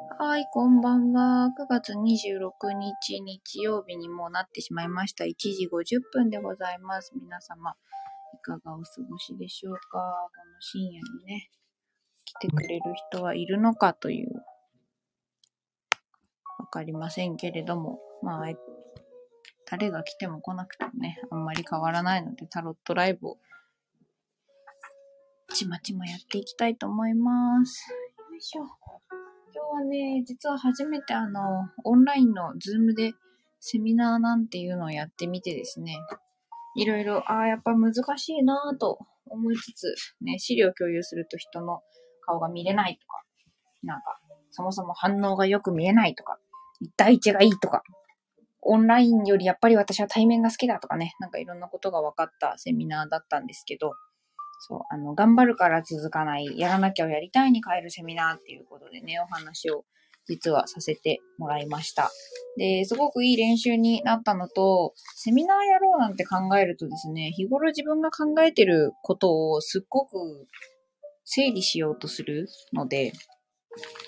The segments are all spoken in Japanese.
はい、こんばんは。9月26日日曜日にもうなってしまいました。1時50分でございます。皆様、いかがお過ごしでしょうか？この深夜にね、来てくれる人はいるのかという、わかりませんけれども、まあ、誰が来ても来なくてもね、あんまり変わらないので、タロットライブを、ちまちまやっていきたいと思います。よいしょ。はね、実は初めてあの、オンラインのズームでセミナーなんていうのをやってみてですね、いろいろ、ああ、やっぱ難しいなぁと思いつつ、ね、資料共有すると人の顔が見れないとか、なんか、そもそも反応がよく見えないとか、一対一がいいとか、オンラインよりやっぱり私は対面が好きだとかね、なんかいろんなことが分かったセミナーだったんですけど、そう、あの、頑張るから続かない、やらなきゃをやりたいに変えるセミナーっていうことでね、お話を実はさせてもらいました。で、すごくいい練習になったのと、セミナーやろうなんて考えるとですね、日頃自分が考えてることをすっごく整理しようとするので、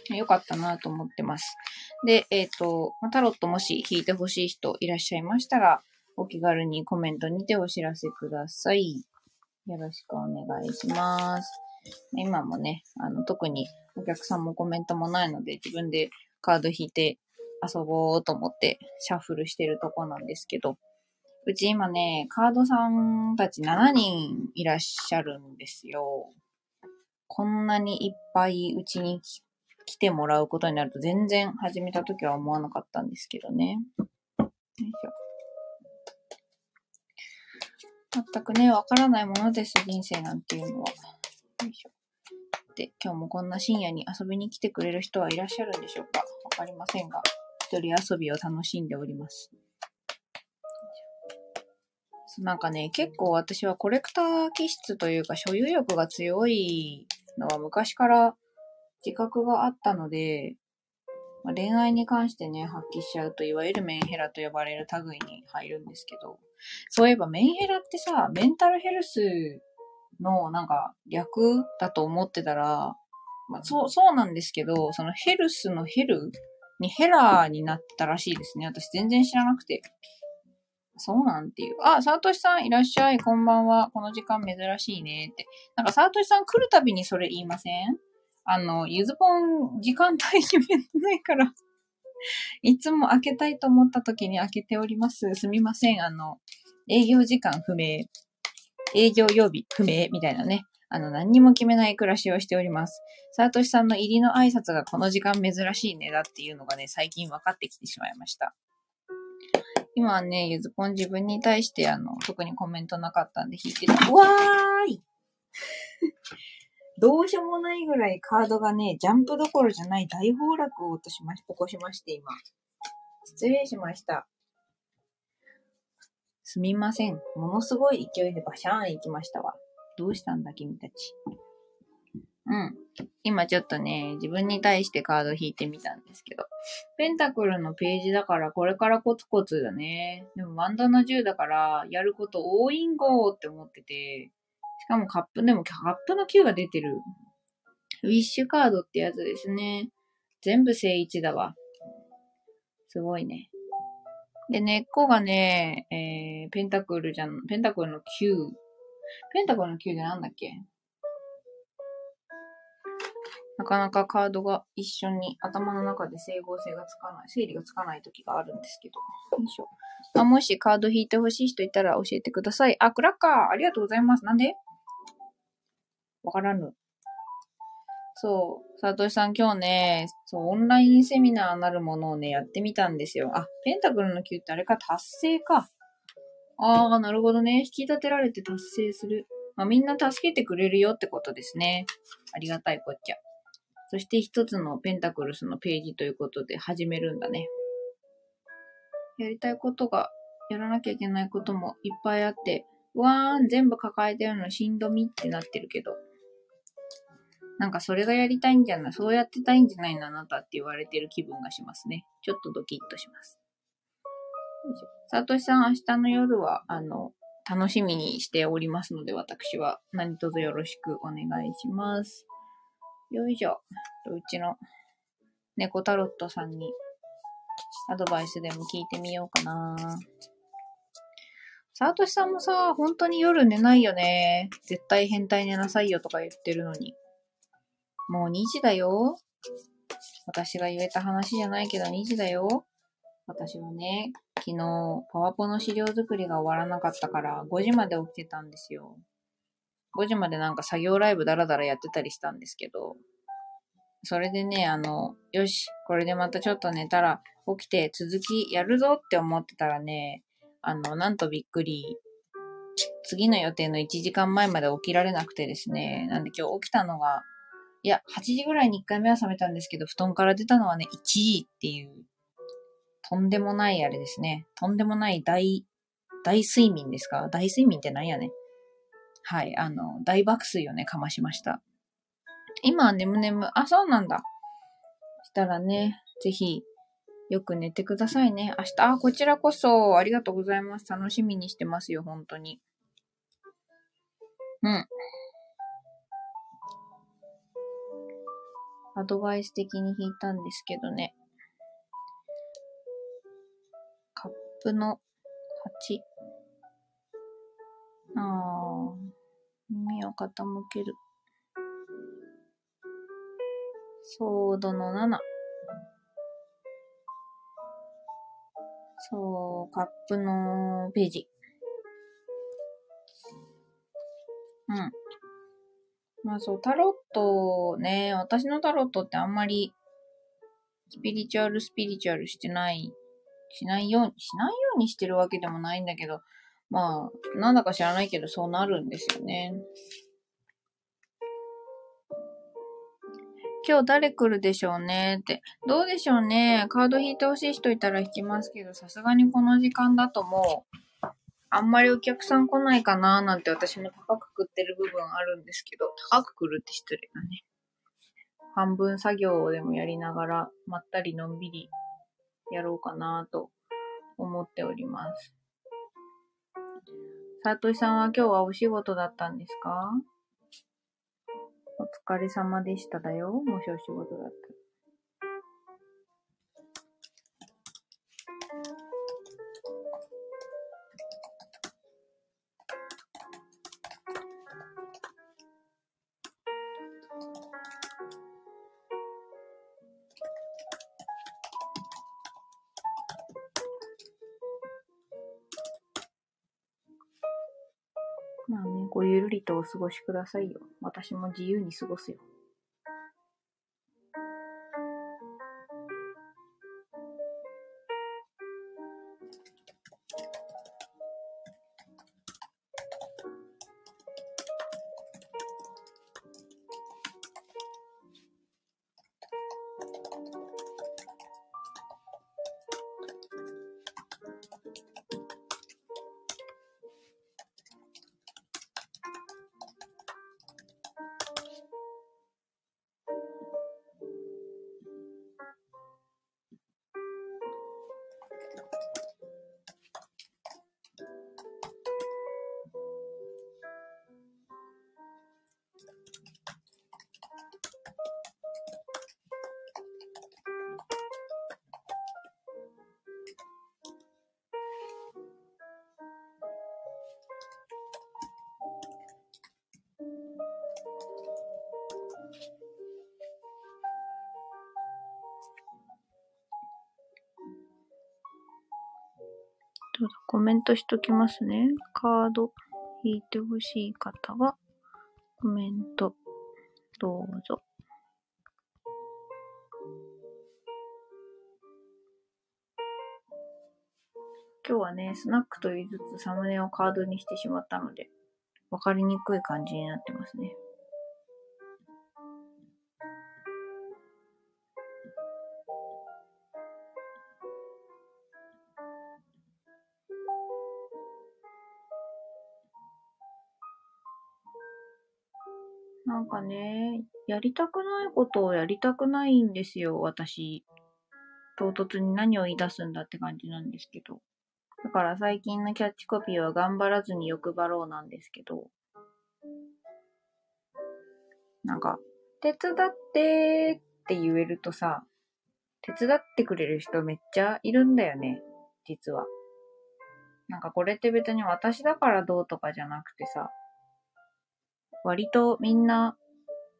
よかったなと思ってます。で、えっ、と、タロットもし引いてほしい人いらっしゃいましたら、お気軽にコメントにてお知らせください。よろしくお願いします。今もね、あの、特にお客さんもコメントもないので、自分でカード引いて遊ぼうと思ってシャッフルしてるとこなんですけど、うち今ね、カードさんたち7人いらっしゃるんですよ。こんなにいっぱいうちに来てもらうことになると全然始めた時は思わなかったんですけどね。よいしょ。全くね、わからないものです、人生なんていうのは。で、今日もこんな深夜に遊びに来てくれる人はいらっしゃるんでしょうか？わかりませんが、一人遊びを楽しんでおります。なんかね、結構私はコレクター気質というか所有欲が強いのは昔から自覚があったので、まあ恋愛に関してね、発揮しちゃうと、いわゆるメンヘラと呼ばれる類に入るんですけど、そういえばメンヘラってさ、メンタルヘルスのなんか略だと思ってたら、まあそう、そうなんですけど、そのヘルスのヘルにヘラーになったらしいですね。私全然知らなくて。そうなんていう。あ、サートシさんいらっしゃい。こんばんは。この時間珍しいねって。なんかサートシさん来るたびにそれ言いません？あの、ゆずぽん時間帯決めてないから。いつも開けたいと思った時に開けております。すみません。あの、営業時間不明。営業曜日不明みたいなね。あの、何にも決めない暮らしをしております。サートシさんの入りの挨拶がこの時間珍しいねだっていうのがね、最近分かってきてしまいました。今はね、ゆずぽん自分に対してあの、特にコメントなかったんで引いてた。うわーいどうしようもないぐらいカードがね、ジャンプどころじゃない大崩落を落としまし、起こしまして、今。失礼しました。すみません。ものすごい勢いでバシャーン行きましたわ。どうしたんだ、君たち。うん。今ちょっとね、自分に対してカード引いてみたんですけど。ペンタクルのページだから、これからコツコツだね。でも、ワンダの10だから、やること多いんごーって思ってて。しかもカップ、でもカップの9が出てる。ウィッシュカードってやつですね。全部正位だわ。すごいね。で、根っこがね、えー、ペンタクルじゃん、ペンタクルの9。ペンタクルの9でなんだっけ？なかなかカードが一緒に頭の中で整合性がつかない、整理がつかない時があるんですけど。よいしょ。あもしカード引いてほしい人いたら教えてください。あ、クラッカーありがとうございます。なんで？わからぬ。そう。サトシさん今日ね、そう、オンラインセミナーなるものをね、やってみたんですよ。あ、ペンタクルの9ってあれか、達成か。あー、なるほどね。引き立てられて達成する。まあ、みんな助けてくれるよってことですね。ありがたいこっちゃ。そして一つのペンタクルスのページということで始めるんだね。やりたいことが、やらなきゃいけないこともいっぱいあって、うわーん、全部抱えてるのしんどみってなってるけど。なんかそれがやりたいんじゃない、そうやってたいんじゃないのあなたって言われてる気分がしますね。ちょっとドキッとします。さとしさん、明日の夜は、あの、楽しみにしておりますので、私は何卒よろしくお願いします。よいしょ。うちの猫タロットさんにアドバイスでも聞いてみようかな。サートシさんもさ、本当に夜寝ないよね。絶対変態寝なさいよとか言ってるのに。もう2時だよ。私が言えた話じゃないけど2時だよ。私はね、昨日、パワポの資料作りが終わらなかったから5時まで起きてたんですよ。5時までなんか作業ライブダラダラやってたりしたんですけど、それでね、あの、よし、これでまたちょっと寝たら起きて続きやるぞって思ってたらね、あの、なんとびっくり、次の予定の1時間前まで起きられなくてですね、なんで今日起きたのが、いや、8時ぐらいに1回目は覚めたんですけど、布団から出たのはね、1時っていう、とんでもないあれですね。とんでもない大、大睡眠ですか？大睡眠って何やねはい、あの、大爆睡をね、かましました。今は眠眠。あ、そうなんだ。したらね、ぜひ、よく寝てくださいね。明日、あ、こちらこそ、ありがとうございます。楽しみにしてますよ、本当に。うん。アドバイス的に弾いたんですけどね。カップの8。ああ、耳を傾ける。ソードの7。そう、カップのページ。うん。まあそう、タロットね、私のタロットってあんまり、スピリチュアルスピリチュアルしてない、しないように、しないようにしてるわけでもないんだけど、まあ、なんだか知らないけどそうなるんですよね。今日誰来るでしょうね？って。どうでしょうね？カード引いてほしい人いたら引きますけど、さすがにこの時間だともう、あんまりお客さん来ないかななんて私も高く食ってる部分あるんですけど、高く来るって失礼だね。半分作業でもやりながら、まったりのんびりやろうかなと思っております。さとしさんは今日はお仕事だったんですか？お疲れ様でしただよ。もしお仕事だったら。お過ごしくださいよ。私も自由に過ごすよ。トしときますね。カード引いてほしい方はコメントどうぞ。今日はね、スナックと言いつつサムネをカードにしてしまったので、わかりにくい感じになってますね。りたくないことをやりたくないんですよ、私。唐突に何を言い出すんだって感じなんですけど。だから最近のキャッチコピーは頑張らずに欲張ろうなんですけど。なんか、手伝ってって言えるとさ、手伝ってくれる人めっちゃいるんだよね、実は。なんかこれって別に私だからどうとかじゃなくてさ、割とみんな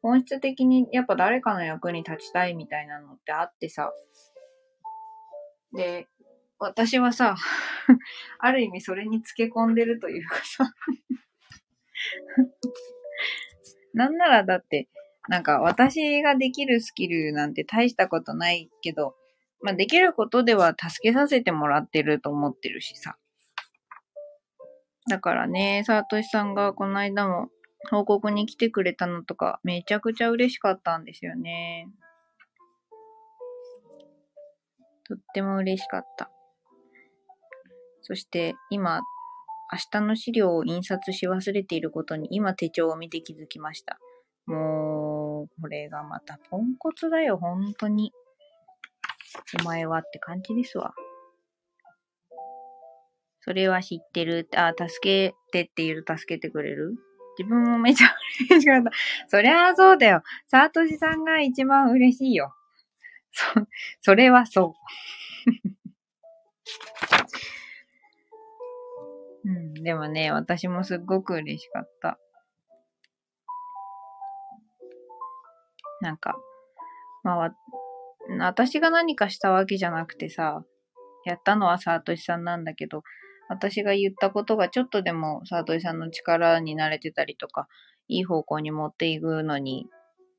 本質的にやっぱ誰かの役に立ちたいみたいなのってあってさ。で、私はさ、ある意味それにつけ込んでるというかさ なんならだって、なんか私ができるスキルなんて大したことないけど、まあできることでは助けさせてもらってると思ってるしさ。だからね、サートシさんがこの間も報告に来てくれたのとか、めちゃくちゃ嬉しかったんですよね。とっても嬉しかった。そして今、明日の資料を印刷し忘れていることに今手帳を見て気づきました。もう、これがまたポンコツだよ、本当に。お前はって感じですわ。それは知ってる。あ、助けてって言うと助けてくれる？自分もめちゃ嬉しかった。そりゃあそうだよ。サートシさんが一番嬉しいよ。そ、それはそう。うん、でもね、私もすっごく嬉しかった。なんか、まあ、私が何かしたわけじゃなくてさ、やったのはサートシさんなんだけど、私が言ったことがちょっとでもサートシさんの力になれてたりとか、いい方向に持っていくのに、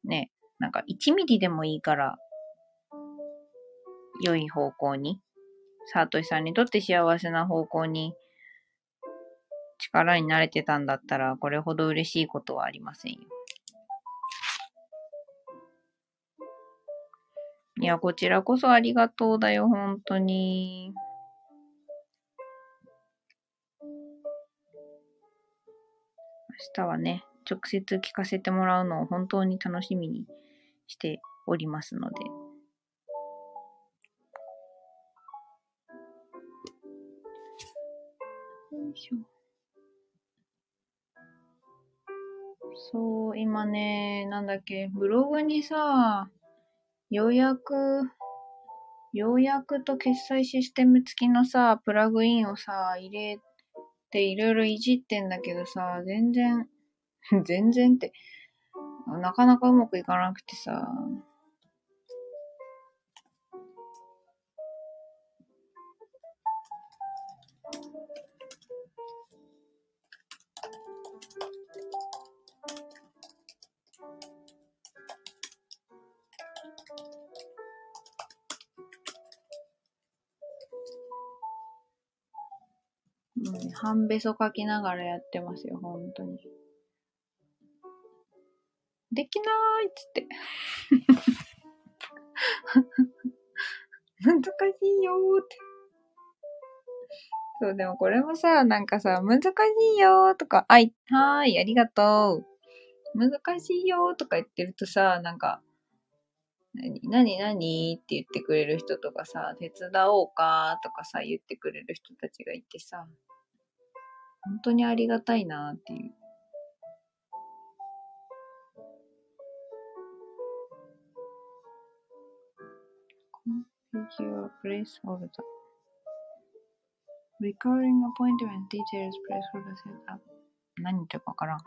ね、なんか1ミリでもいいから、良い方向に、サートシさんにとって幸せな方向に力になれてたんだったら、これほど嬉しいことはありませんよ。いや、こちらこそありがとうだよ、本当に。日はね、直接聞かせてもらうのを本当に楽しみにしておりますので。そう、今ね、なんだっけ、ブログにさ、ようやく、ようやくと決済システム付きのさ、プラグインをさ、入れていろいろいじってんだけどさ、全然、全然って、なかなかうまくいかなくてさ、うん、半べそ書きながらやってますよ、本当に。できなーいっつって。難しいよーって。そう、でもこれもさ、なんかさ、難しいよーとか、あい、はーい、ありがとう。難しいよーとか言ってるとさ、なんか、何、何、何って言ってくれる人とかさ、手伝おうかとかさ、言ってくれる人たちがいてさ、本当にありがたいなっていう。Configure placeholder. Recurring appointment details placeholder setup. 何言ってるかわからん。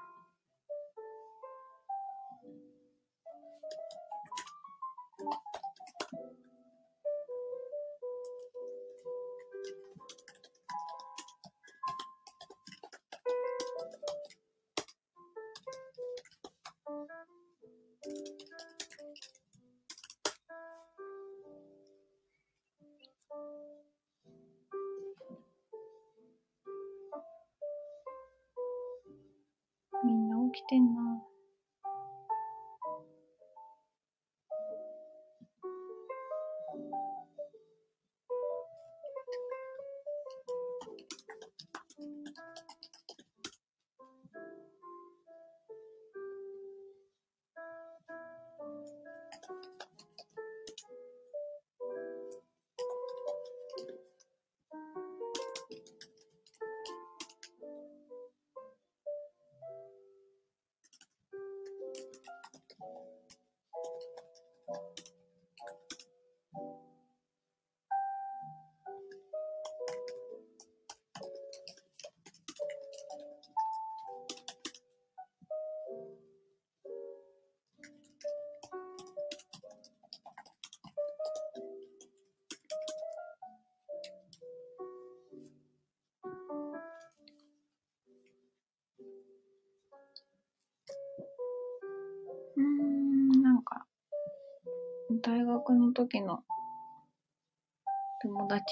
みんな起きてんな。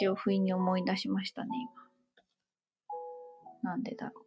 を不意に思い出しましたね、今。なんでだろう。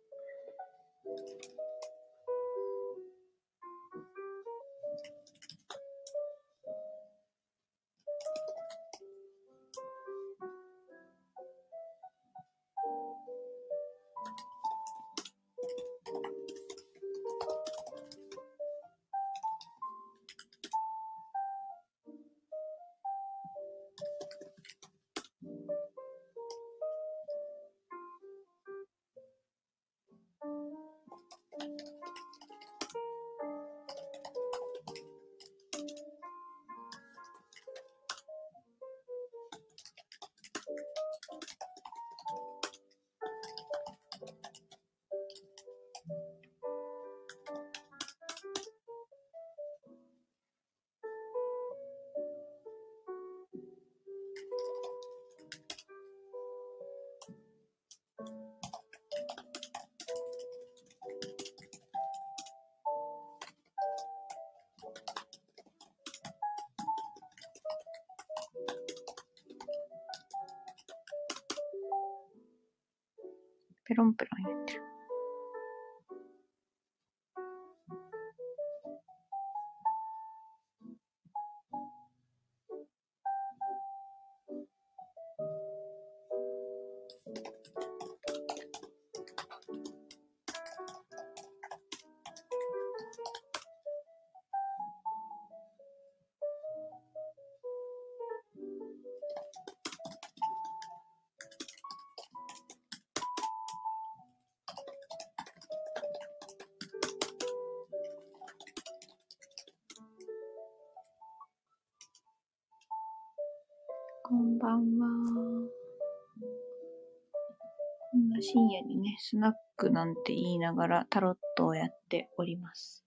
クなんて言いながらタロットをやっております。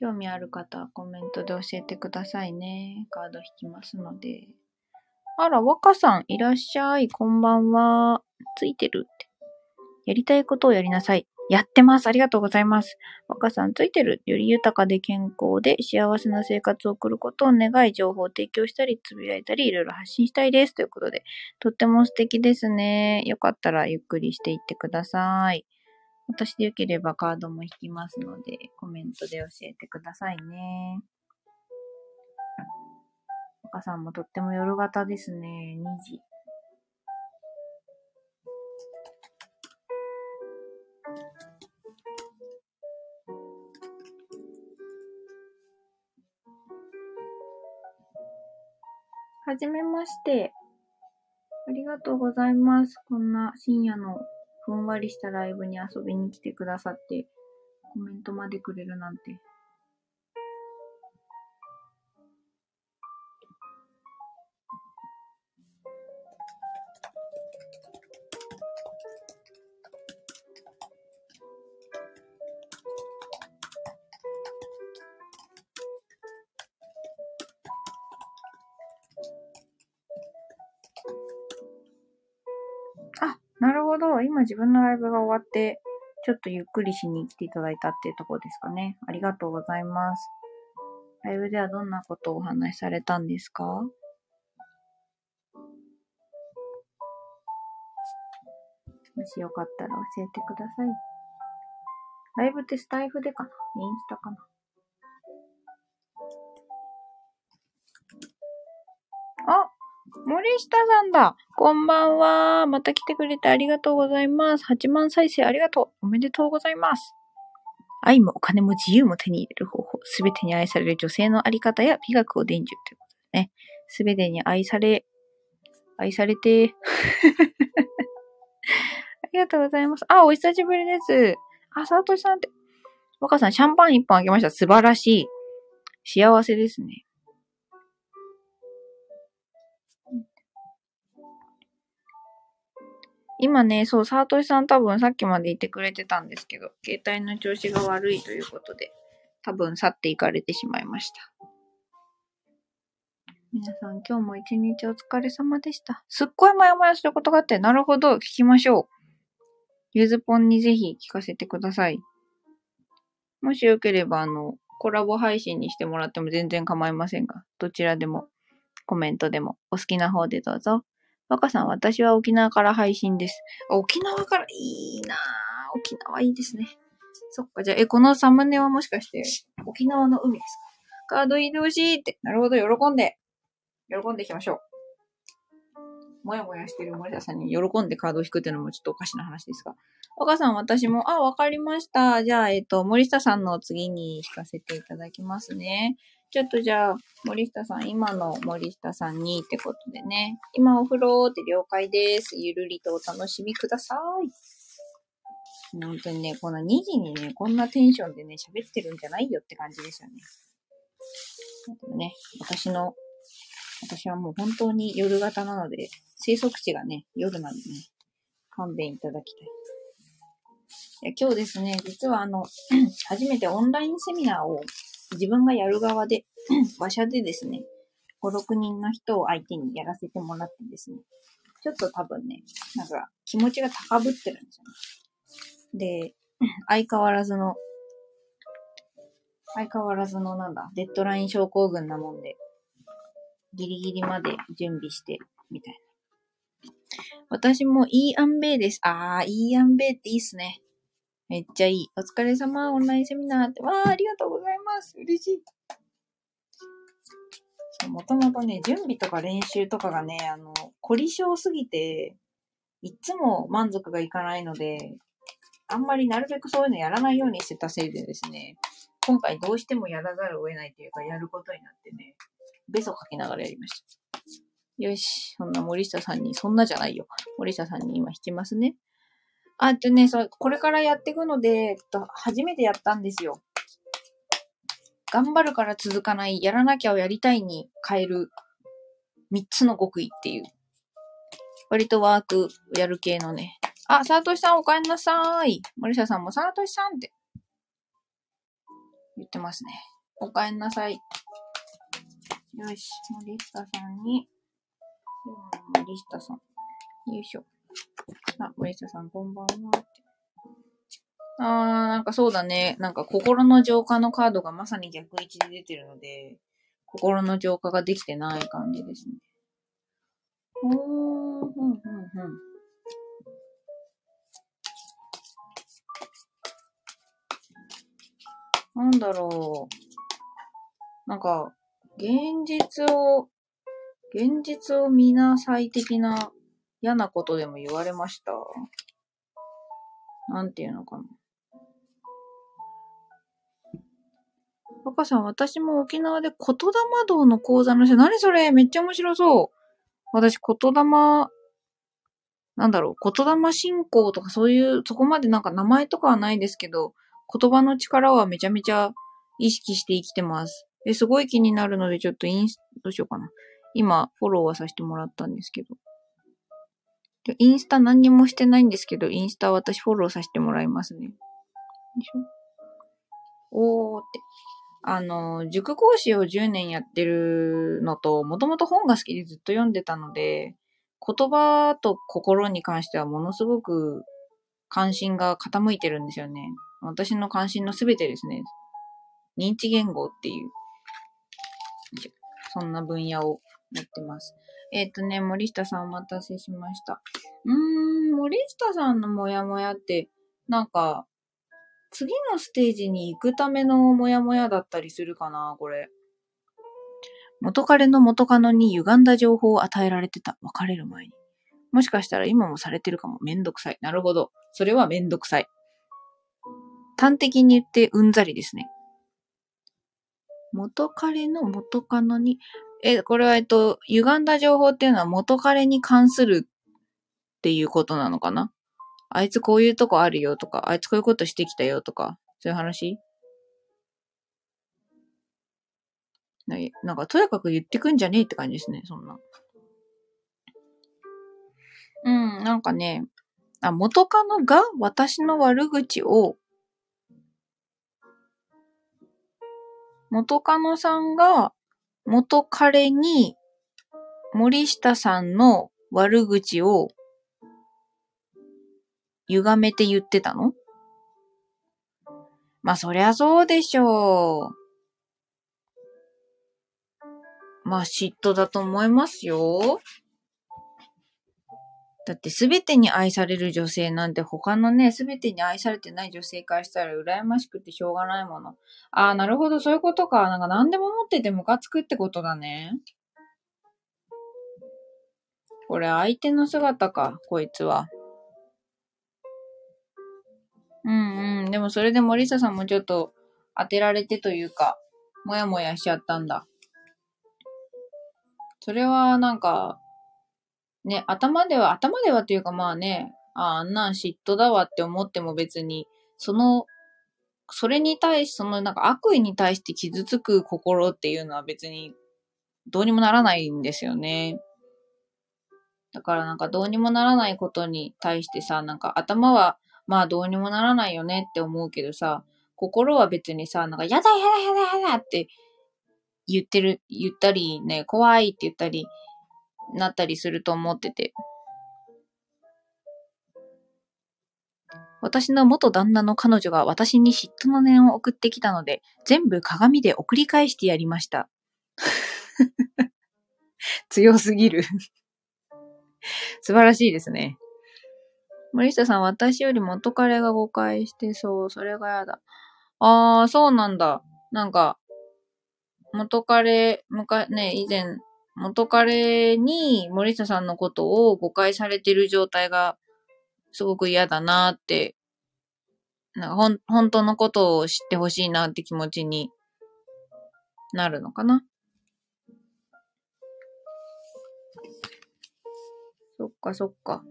興味ある方はコメントで教えてくださいね。カード引きますので。あら、若さん、いらっしゃい。こんばんは。ついてるって。やりたいことをやりなさい。やってます。ありがとうございます。若さんついてる。より豊かで健康で幸せな生活を送ることを願い、情報を提供したり、つぶやいたり、いろいろ発信したいです。ということで、とっても素敵ですね。よかったらゆっくりしていってください。私でよければカードも引きますので、コメントで教えてくださいね。若さんもとっても夜型ですね。2時。はじめまして。ありがとうございます。こんな深夜のふんわりしたライブに遊びに来てくださって、コメントまでくれるなんて。今自分のライブが終わって、ちょっとゆっくりしに来ていただいたっていうところですかね。ありがとうございます。ライブではどんなことをお話しされたんですか？もしよかったら教えてください。ライブってスタイフでかな？インスタかな？森下さんだ。こんばんは。また来てくれてありがとうございます。8万再生ありがとう。おめでとうございます。愛もお金も自由も手に入れる方法。すべてに愛される女性のあり方や美学を伝授ということですね。すべてに愛され、愛されて。ありがとうございます。あ、お久しぶりです。あ、さとしさんって。若さん、シャンパン一本あげました。素晴らしい。幸せですね。今ね、そう、サートシさん多分さっきまでいてくれてたんですけど、携帯の調子が悪いということで、多分去っていかれてしまいました。皆さん今日も一日お疲れ様でした。すっごいモヤモヤすることがあって、なるほど、聞きましょう。ゆずぽんにぜひ聞かせてください。もしよければ、あの、コラボ配信にしてもらっても全然構いませんが、どちらでも、コメントでも、お好きな方でどうぞ。若さん、私は沖縄から配信です。沖縄から、いいなぁ。沖縄いいですね。そっか、じゃあ、え、このサムネはもしかして、沖縄の海ですか？カード移動しいって。なるほど、喜んで。喜んでいきましょう。もやもやしてる森田さんに喜んでカードを引くっていうのもちょっとおかしな話ですが。若さん、私も、あ、わかりました。じゃあ、えっ、と、森下さんの次に引かせていただきますね。ちょっとじゃあ、森下さん、今の森下さんにってことでね。今お風呂って了解です。ゆるりとお楽しみください。本当にね、こんな2時にね、こんなテンションでね、喋ってるんじゃないよって感じですよね。でもね、私の、私はもう本当に夜型なので、生息地がね、夜なんでね、勘弁いただきたい。いや今日ですね、実はあの、初めてオンラインセミナーを自分がやる側で、場所でですね、5、6人の人を相手にやらせてもらってですね、ちょっと多分ね、なんか気持ちが高ぶってるんですよね。で、相変わらずの、相変わらずのなんだ、デッドライン症候群なもんで、ギリギリまで準備して、みたいな。私もいいアンベイです。あー、いいアンベイっていいっすね。めっちゃいい。お疲れ様、オンラインセミナーって。わー、ありがとうございます。嬉しい。もともとね、準備とか練習とかがね、あの、凝り性すぎて、いつも満足がいかないので、あんまりなるべくそういうのやらないようにしてたせいでですね、今回どうしてもやらざるを得ないというか、やることになってね、ベソかけながらやりました。よし、そんな森下さんに、そんなじゃないよ。森下さんに今弾きますね。あとね、そう、これからやっていくので、えっと、初めてやったんですよ。頑張るから続かない、やらなきゃをやりたいに変える3つの極意っていう。割とワークやる系のね。あ、サートシさんお帰んなさーい。森下さんもサートシさんって言ってますね。お帰んなさい。よし、森下さんに、森下さん。よいしょ。あ、森下さんこんばんは。あー、なんかそうだね。なんか心の浄化のカードがまさに逆位置で出てるので、心の浄化ができてない感じですね。おー、ふんふんふん。なんだろう。なんか、現実を、現実を見なさい的な嫌なことでも言われました。なんていうのかな。若さん、私も沖縄で言霊道の講座の人、何それ？めっちゃ面白そう。私、言霊、なんだろう、言霊信仰とかそういう、そこまでなんか名前とかはないですけど、言葉の力はめちゃめちゃ意識して生きてます。え、すごい気になるので、ちょっとインス、どうしようかな。今、フォローはさせてもらったんですけど。インスタ何にもしてないんですけど、インスタ私フォローさせてもらいますね。よいしょ？おーって。あの、塾講師を10年やってるのと、もともと本が好きでずっと読んでたので、言葉と心に関してはものすごく関心が傾いてるんですよね。私の関心のすべてですね。認知言語っていう、そんな分野をやってます。えっ、ー、とね、森下さんお待たせしました。うーん、森下さんのモヤモヤって、なんか、次のステージに行くためのモヤモヤだったりするかな、これ。元彼の元カノに歪んだ情報を与えられてた。別れる前に。もしかしたら今もされてるかも。めんどくさい。なるほど。それはめんどくさい。端的に言ってうんざりですね。元彼の元カノに、え、これはえっと、歪んだ情報っていうのは元彼に関するっていうことなのかな？あいつこういうとこあるよとか、あいつこういうことしてきたよとか、そういう話？なんか、とやかく言ってくんじゃねえって感じですね、そんな。うん、なんかね、あ、元カノが私の悪口を、元カノさんが元彼に森下さんの悪口を歪めて言ってたの？まあそりゃそうでしょう。まあ嫉妬だと思いますよ。だってすべてに愛される女性なんて他のね、すべてに愛されてない女性からしたら羨ましくてしょうがないもの。ああ、なるほど、そういうことか。なんか何でも持っててムカつくってことだね。これ相手の姿か、こいつは。うんうん。でもそれで森下さんもちょっと当てられてというか、もやもやしちゃったんだ。それはなんか、ね、頭では、頭ではっていうかまあね、ああんなん嫉妬だわって思っても別に、その、それに対し、そのなんか悪意に対して傷つく心っていうのは別にどうにもならないんですよね。だからなんかどうにもならないことに対してさ、なんか頭はまあどうにもならないよねって思うけどさ、心は別にさ、なんかやだやだやだやだって言ってる、言ったりね、怖いって言ったり、なったりすると思ってて。私の元旦那の彼女が私に嫉妬の念を送ってきたので、全部鏡で送り返してやりました。強すぎる素晴らしいですね。森下さん、私より元彼が誤解してそう。それがやだ。あー、そうなんだ。なんか、元彼、むか、ね、以前、元彼に森下さんのことを誤解されてる状態がすごく嫌だなって、なんかほん、本当のことを知ってほしいなって気持ちになるのかな。そっかそっか。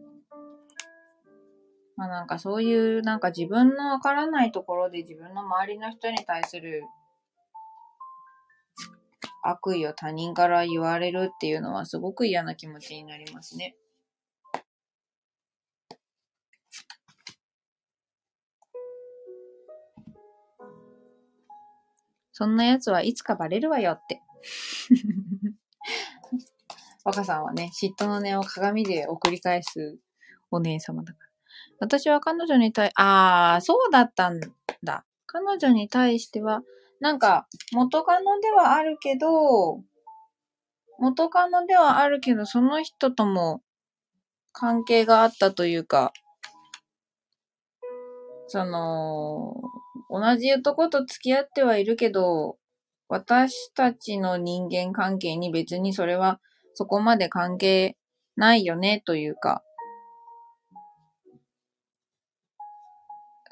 まあなんかそういうなんか自分のわからないところで自分の周りの人に対する悪意を他人から言われるっていうのはすごく嫌な気持ちになりますね。そんな奴はいつかバレるわよって。若さんはね、嫉妬の念を鏡で送り返すお姉様だから。私は彼女に対、ああ、そうだったんだ。彼女に対しては、なんか、元カノではあるけど、元カノではあるけど、その人とも関係があったというか、その、同じ男と付き合ってはいるけど、私たちの人間関係に別にそれはそこまで関係ないよねというか、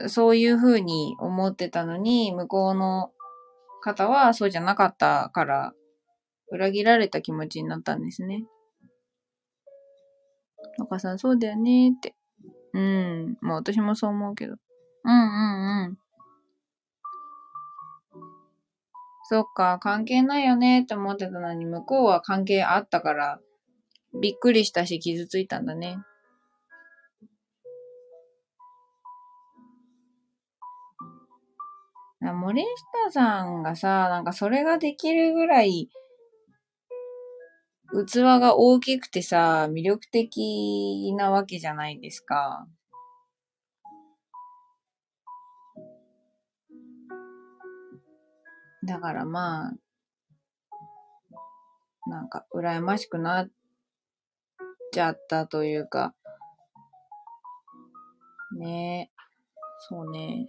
そういうふうに思ってたのに、向こうの方はそうじゃなかったから、裏切られた気持ちになったんですね。若さん、そうだよねって。うん。まあ私もそう思うけど。うんうんうん。そっか、関係ないよねって思ってたのに、向こうは関係あったから、びっくりしたし傷ついたんだね。森下さんがさ、なんかそれができるぐらい、器が大きくてさ、魅力的なわけじゃないですか。だからまあ、なんか羨ましくなっちゃったというか、ねえ、そうね。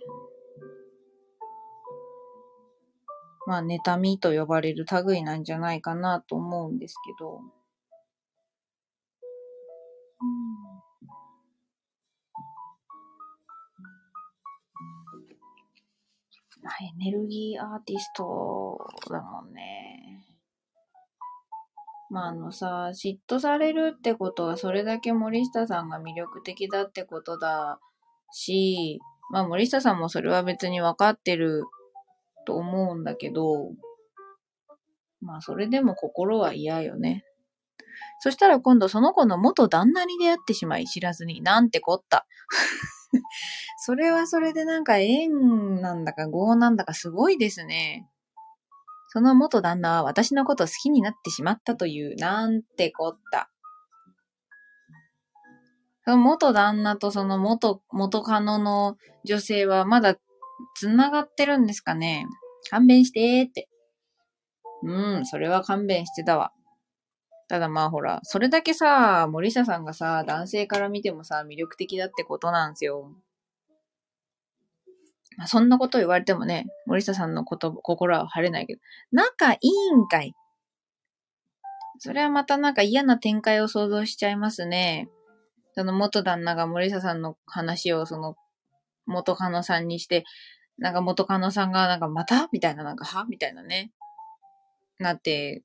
まあ、妬みと呼ばれる類なんじゃないかなと思うんですけど。まあ、エネルギーアーティストだもんね。まあ、あのさ、嫉妬されるってことは、それだけ森下さんが魅力的だってことだし、まあ、森下さんもそれは別に分かってると思うんだけど、まあそれでも心は嫌よね。そしたら今度その子の元旦那に出会ってしまい知らずに、なんてこった。それはそれでなんか縁なんだか業なんだかすごいですね。その元旦那は私のこと好きになってしまったという、なんてこった。その元旦那とその元、元カノの女性はまだ繋がってるんですかね？勘弁してーって。うん、それは勘弁してたわ。ただまあほら、それだけさ、森下さんがさ、男性から見てもさ、魅力的だってことなんですよ。まあ、そんなこと言われてもね、森下さんのこと、心は晴れないけど、仲いいんかい。それはまたなんか嫌な展開を想像しちゃいますね。その元旦那が森下さんの話をその元カノさんにして、なんか元カノさんがなんかまたみたいななんかはみたいなね。なって、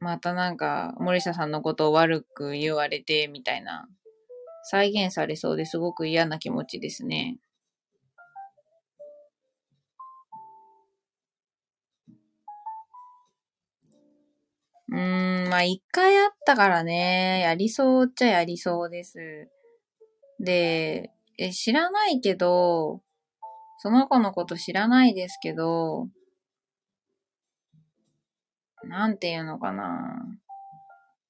またなんか森下さんのことを悪く言われてみたいな。再現されそうですごく嫌な気持ちですね。うーん、まあ一回あったからね、やりそうっちゃやりそうです。で、え、知らないけど、その子のこと知らないですけど、なんていうのかな。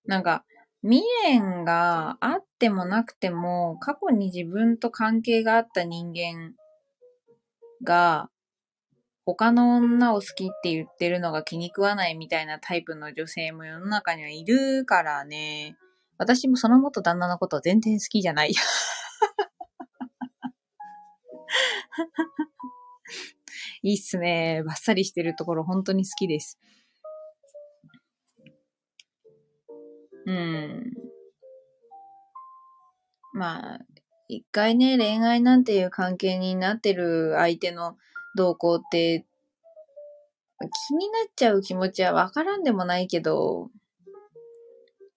なんか、未練があってもなくても、過去に自分と関係があった人間が、他の女を好きって言ってるのが気に食わないみたいなタイプの女性も世の中にはいるからね。私もその元旦那のこと全然好きじゃない。いいっすね。バッサリしてるところ本当に好きです。うん。まあ、一回ね、恋愛なんていう関係になってる相手の動向って、気になっちゃう気持ちはわからんでもないけど、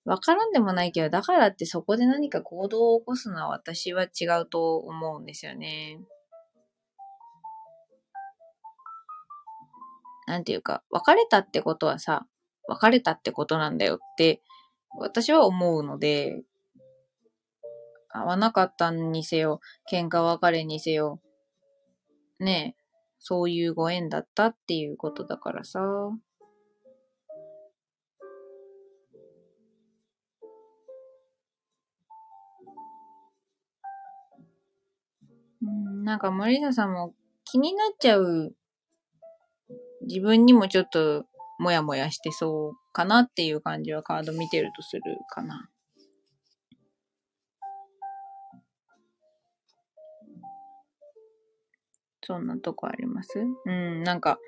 わからんでもないけど、だからってそこで何か行動を起こすのは私は違うと思うんですよね。なんていうか、別れたってことはさ、別れたってことなんだよって、私は思うので、合わなかったにせよ、喧嘩別れにせよ、ねえ、そういうご縁だったっていうことだからさ。うん、なんか森田さんも気になっちゃう自分にもちょっともやもやしてそうかなっていう感じはカード見てるとするかな。そんなとこあります？うん、なんか、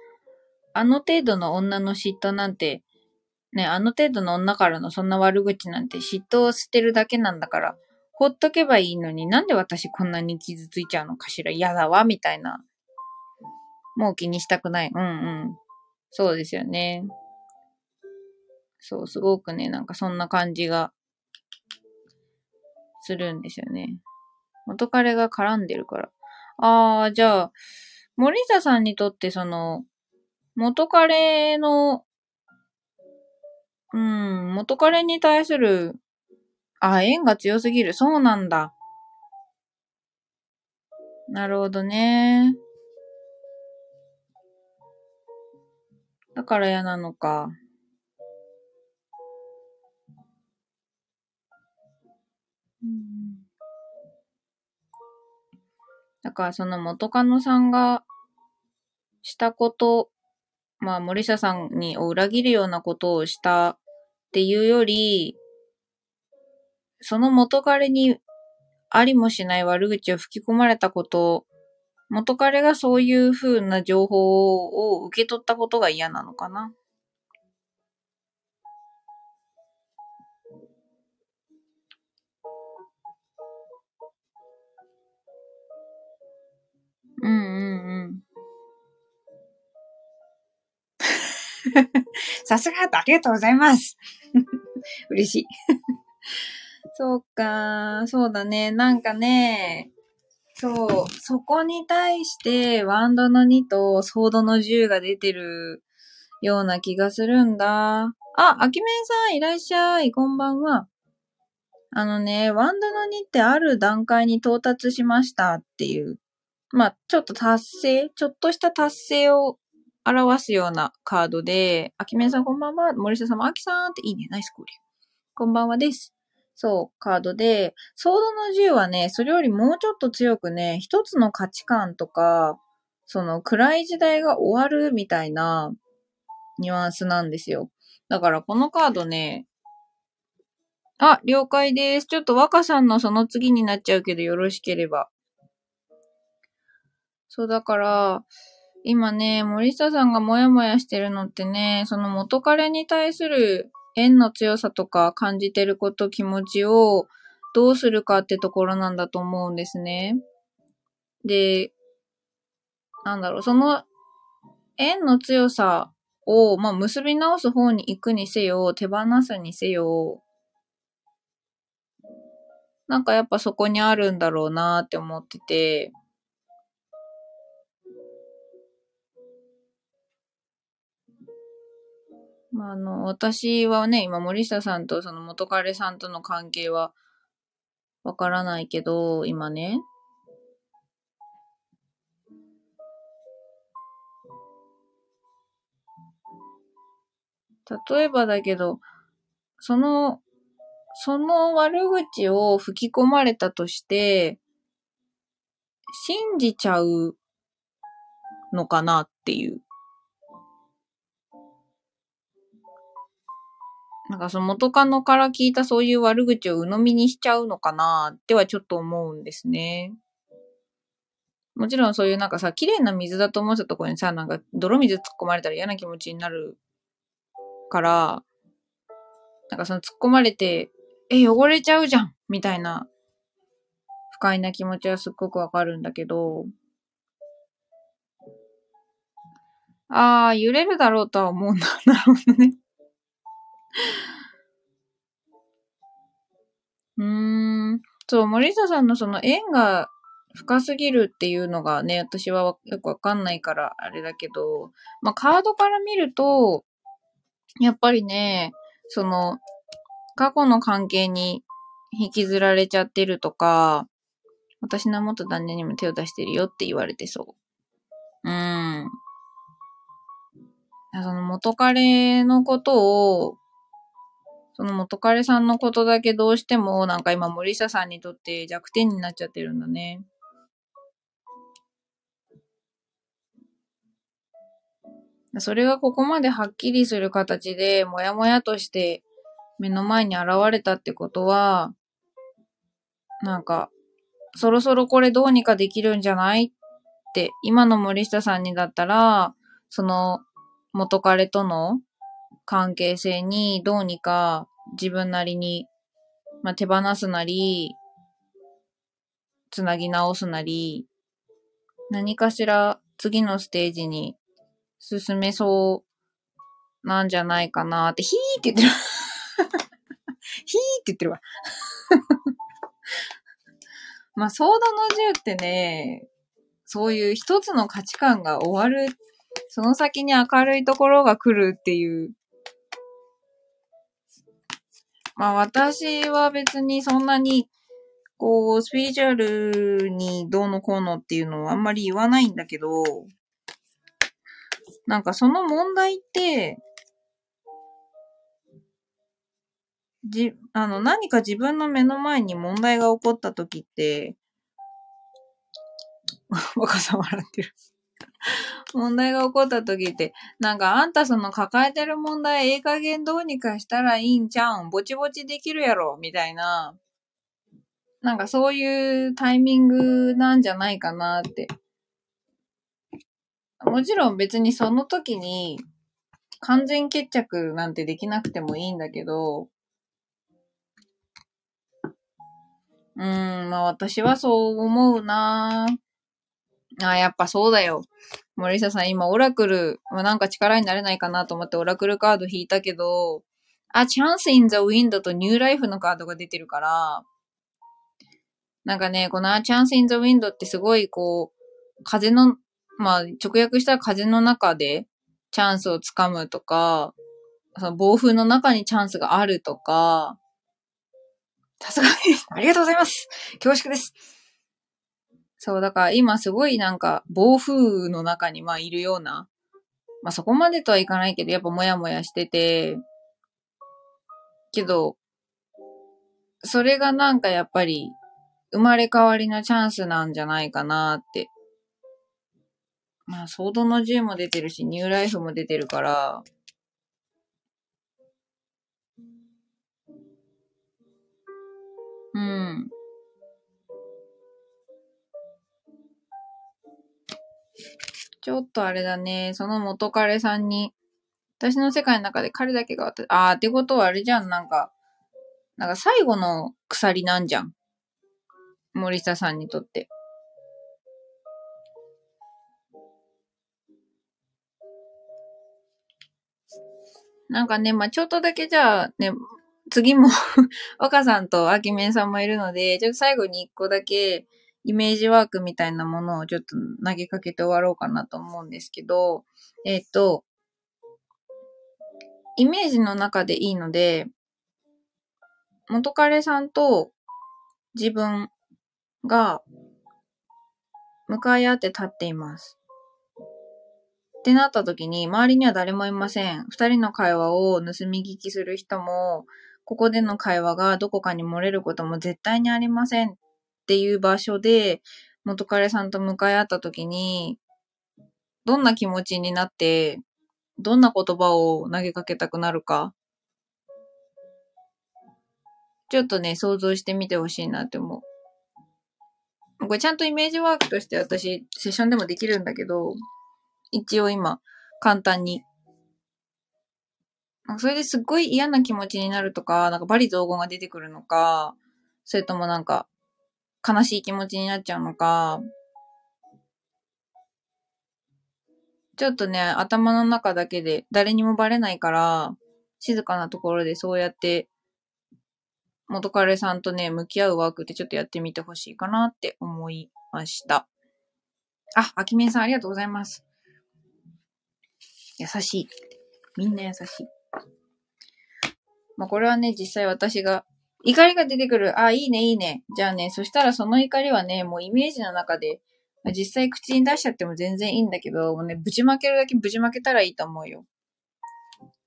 あの程度の女の嫉妬なんて、ね、あの程度の女からのそんな悪口なんて嫉妬を捨てるだけなんだから、ほっとけばいいのになんで私こんなに傷ついちゃうのかしら？嫌だわ、みたいな。もう気にしたくない。うんうん。そうですよね。そう、すごくね、なんかそんな感じがするんですよね。元彼が絡んでるから。ああ、じゃあ、森田さんにとってその、元彼の、うん、元彼に対する、あ、縁が強すぎる。そうなんだ。なるほどね。だから嫌なのか。だからその元カノさんがしたこと、まあ森下さんにを裏切るようなことをしたっていうより、その元彼にありもしない悪口を吹き込まれたこと元彼がそういう風な情報を受け取ったことが嫌なのかな？うんうんうん。さすがありがとうございます 嬉しい そうか、そうだね。なんかね、そう、そこに対して、ワンドの2とソードの10が出てるような気がするんだ。あ、アキメンさんいらっしゃい。こんばんは。あのね、ワンドの2ってある段階に到達しましたっていう。まあ、ちょっと達成、ちょっとした達成を表すようなカードで、アキメンさんこんばんは。森下さんもアキさんっていいね。ナイス交流。こんばんはです。そう、カードで、ソードの銃はね、それよりもうちょっと強くね、一つの価値観とか、その暗い時代が終わるみたいなニュアンスなんですよ。だからこのカードね、あ、了解です。ちょっと若さんのその次になっちゃうけどよろしければ。そうだから、今ね、森下さんがもやもやしてるのってね、その元彼に対する縁の強さとか感じてること、気持ちをどうするかってところなんだと思うんですね。で、なんだろう、その縁の強さを、まあ、結び直す方に行くにせよ、手放すにせよ、なんかやっぱそこにあるんだろうなって思ってて、まあ、あの、私はね、今森下さんとその元彼さんとの関係はわからないけど、今ね、例えばだけど、その、その悪口を吹き込まれたとして、信じちゃうのかなっていう。なんかその元カノから聞いたそういう悪口を鵜呑みにしちゃうのかなってはちょっと思うんですね。もちろんそういうなんかさ、綺麗な水だと思ったところにさ、なんか泥水突っ込まれたら嫌な気持ちになるから、なんかその突っ込まれて、え、汚れちゃうじゃんみたいな不快な気持ちはすっごくわかるんだけど、ああ、揺れるだろうとは思うんだ。なるほどね。うーん。そう、森下さんのその縁が深すぎるっていうのがね、私はよくわかんないからあれだけど、まあカードから見ると、やっぱりね、その、過去の関係に引きずられちゃってるとか、私の元旦那にも手を出してるよって言われてそう。うん。その元彼のことを、その元彼さんのことだけどうしてもなんか今森下さんにとって弱点になっちゃってるんだね。それがここまではっきりする形で、もやもやとして目の前に現れたってことは、なんか、そろそろこれどうにかできるんじゃないって、今の森下さんにだったら、その元彼との関係性にどうにか自分なりに、まあ、手放すなり、つなぎ直すなり、何かしら次のステージに進めそうなんじゃないかなって、ヒーって言ってる。ヒーって言ってるわ。まあ、ソードの銃ってね、そういう一つの価値観が終わる、その先に明るいところが来るっていう。まあ私は別にそんなに、こう、スピリチュアルにどうのこうのっていうのはあんまり言わないんだけど、なんかその問題って、じ、あの、何か自分の目の前に問題が起こった時って、若さ笑ってる。問題が起こった時って、なんかあんたその抱えてる問題ええ加減どうにかしたらいいんちゃうん？ぼちぼちできるやろ？みたいな、なんかそういうタイミングなんじゃないかなって。もちろん別にその時に完全決着なんてできなくてもいいんだけど、うーん、まあ私はそう思うな。あ、やっぱそうだよ。森下さん今オラクル、ま、なんか力になれないかなと思ってオラクルカード引いたけど、あ、チャンスインザウィンドとニューライフのカードが出てるから、なんかね、このチャンスインザウィンドってすごいこう、風のまあ、直訳したら風の中でチャンスをつかむとか、その暴風の中にチャンスがあるとか、さすがです。ありがとうございます。恐縮です。そう、だから今すごいなんか暴風の中にまあいるような、まあそこまでとはいかないけど、やっぱもやもやしてて、けど、それがなんかやっぱり生まれ変わりのチャンスなんじゃないかなってまあ、ソードの銃も出てるし、ニューライフも出てるから、うん。ちょっとあれだね、その元彼さんに、私の世界の中で彼だけが私、あーってことはあれじゃん、なんか、なんか最後の鎖なんじゃん。森下さんにとって。なんかね、まあ、ちょっとだけじゃあね、次も 若さんとあきめんさんもいるので、ちょっと最後に一個だけ、イメージワークみたいなものをちょっと投げかけて終わろうかなと思うんですけど、えっ、ー、と、イメージの中でいいので、元彼さんと自分が向かい合って立っています。ってなった時に、周りには誰もいません。二人の会話を盗み聞きする人も、ここでの会話がどこかに漏れることも絶対にありませんっていう場所で元彼さんと向かい合った時に、どんな気持ちになって、どんな言葉を投げかけたくなるか、ちょっとね、想像してみてほしいなって思う。これちゃんとイメージワークとして私、セッションでもできるんだけど、一応今、簡単に。それですっごい嫌な気持ちになるとか、なんかバリ雑言が出てくるのか、それともなんか、悲しい気持ちになっちゃうのか、ちょっとね、頭の中だけで誰にもバレないから、静かなところでそうやって、元彼さんとね、向き合うワークってちょっとやってみてほしいかなって思いました。あ、あきめんさんありがとうございます。優しい。みんな優しい。まあ、これはね、実際私が怒りが出てくる。あ、いいね、いいね。じゃあね、そしたらその怒りはね、もうイメージの中で、実際口に出しちゃっても全然いいんだけど、もうね、ぶちまけるだけぶちまけたらいいと思うよ。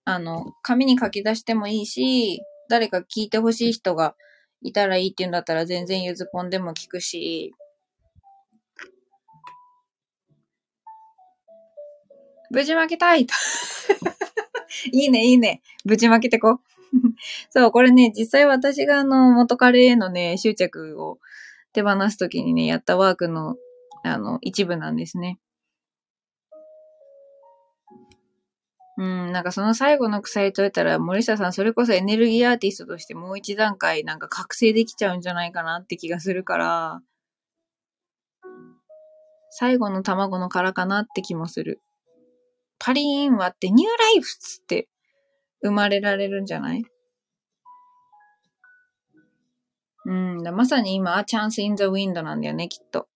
あの、紙に書き出してもいいし、誰か聞いてほしい人がいたらいいっていうんだったら全然ゆずぽんでも聞くし、ぶちまけたいと いいね、いいね。ぶちまけてこう。そう、これね、実際私があの、元彼へのね、執着を手放すときにね、やったワークの、あの、一部なんですね。うん、なんかその最後の鎖取れたら、森下さん、それこそエネルギーアーティストとしてもう一段階なんか覚醒できちゃうんじゃないかなって気がするから、最後の卵の殻かなって気もする。パリーンはってニューライフっつって生まれられるんじゃない？うん、まさに今、チャンスインザウィンドなんだよね、きっと。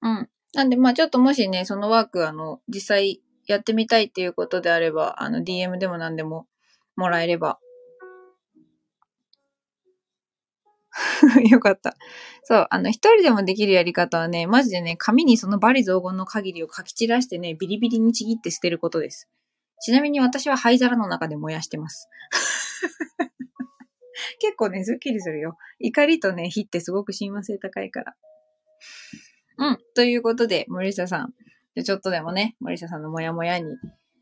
うん。なんで、まあちょっともしね、そのワーク、あの、実際やってみたいっていうことであれば、あの、DM でも何でももらえれば よかった。そう、あの、一人でもできるやり方はね、マジでね、紙にそのバリ雑言の限りを書き散らしてね、ビリビリにちぎって捨てることです。ちなみに私は灰皿の中で燃やしてます。結構ね、スッキリするよ。怒りとね、火ってすごく親和性高いから。うん。ということで、森下さん。ちょっとでもね、森下さんのモヤモヤに、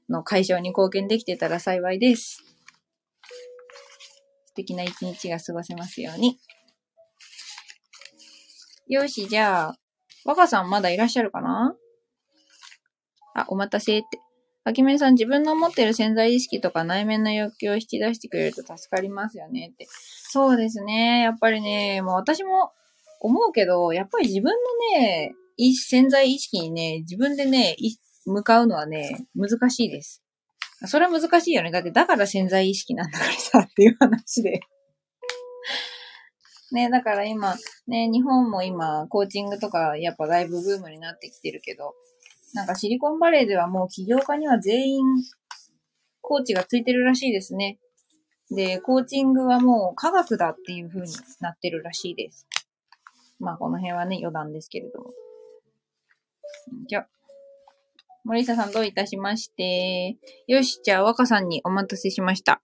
の解消に貢献できてたら幸いです。素敵な一日が過ごせますように。よし、じゃあ、若さんまだいらっしゃるかな？あ、お待たせって。あきめさん、自分の持ってる潜在意識とか内面の欲求を引き出してくれると助かりますよねって。そうですね。やっぱりね、もう私も思うけど、やっぱり自分のね、潜在意識にね、自分でね、向かうのはね、難しいです。それは難しいよね。だって、だから潜在意識なんだからさ、っていう話で。ね、だから今、ね、日本も今、コーチングとか、やっぱだいぶブームになってきてるけど、なんかシリコンバレーではもう起業家には全員、コーチがついてるらしいですね。で、コーチングはもう科学だっていう風になってるらしいです。まあ、この辺はね、余談ですけれども。じゃ、森下さんどういたしまして。よし、じゃあ若さんにお待たせしました。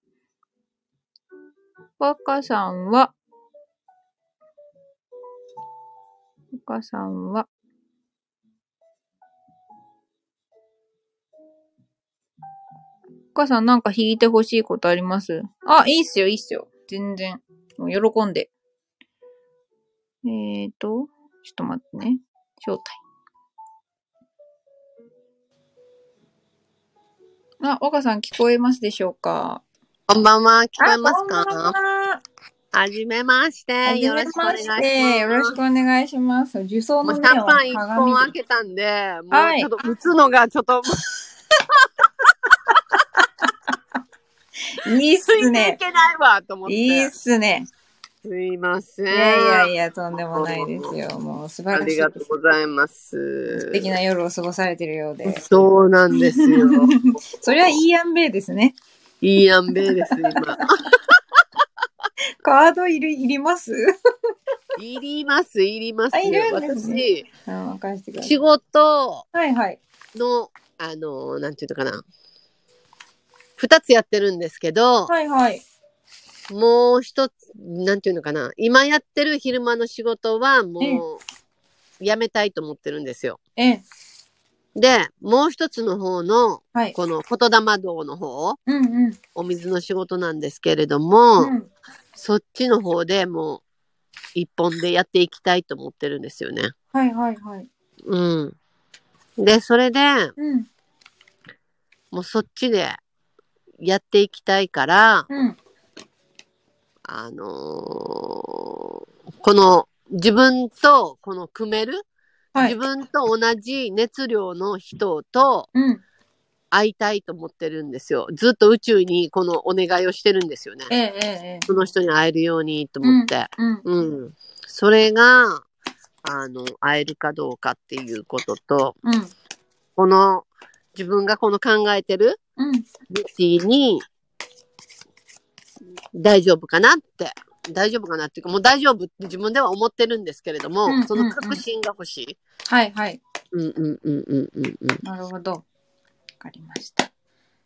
若さんは、岡さんは、岡さんなんか弾いてほしいことあります？あ、いいっすよ、いいっすよ。全然。もう喜んで。えーと、ちょっと待ってね。招待。あ、岡さん聞こえますでしょうか？こんばんは、聞こえますか？ははじめまして。よろしくお願いします。て。よろしくお願いします。受賞の目をャンパン一鏡本開で。けたんで、もうはいちょっと打つのがちょっと、いいっすね。けないわと思って。いいっすね。すいません。いやいやいや、とんでもないですよ。もう素晴あらしいです。りがとうございます。素敵な夜を過ごされてるようで。そうなんですよ。それはいいやんべいですね。いいやんべえです、今。カードいる、いります？いります、いります。あいるんですね私、あ、任せてください。仕事はいはい。の、あの、なんていうのかな。二つやってるんですけど、はいはい。もう一つ、なんていうのかな。今やってる昼間の仕事はもう、やめたいと思ってるんですよ。ええ。で、もう一つの方の、はい。この言霊道の方、うんうん。お水の仕事なんですけれども、うん。そっちの方でもう、一本でやっていきたいと思ってるんですよね。はいはいはい。うん。で、それで、うん。もうそっちでやっていきたいから、うん。あのーこの自分とこの組める、はい自。分と同じ熱量の人とうん。会いたいと思ってるんですよ。ずっと宇宙にこのお願いをしてるんですよね。ええええええ。その人に会えるようにと思って。うん。うん。それが、あの、会えるかどうかっていうことと、うん。この自分がこの考えてるうん。道に大丈夫かなって、大丈夫かなっていうか、もう大丈夫って自分では思ってるんですけれども、うんうんうんその確信が欲しい。はいはい。うんうんうんうんうんうん。なるほど。わかりました。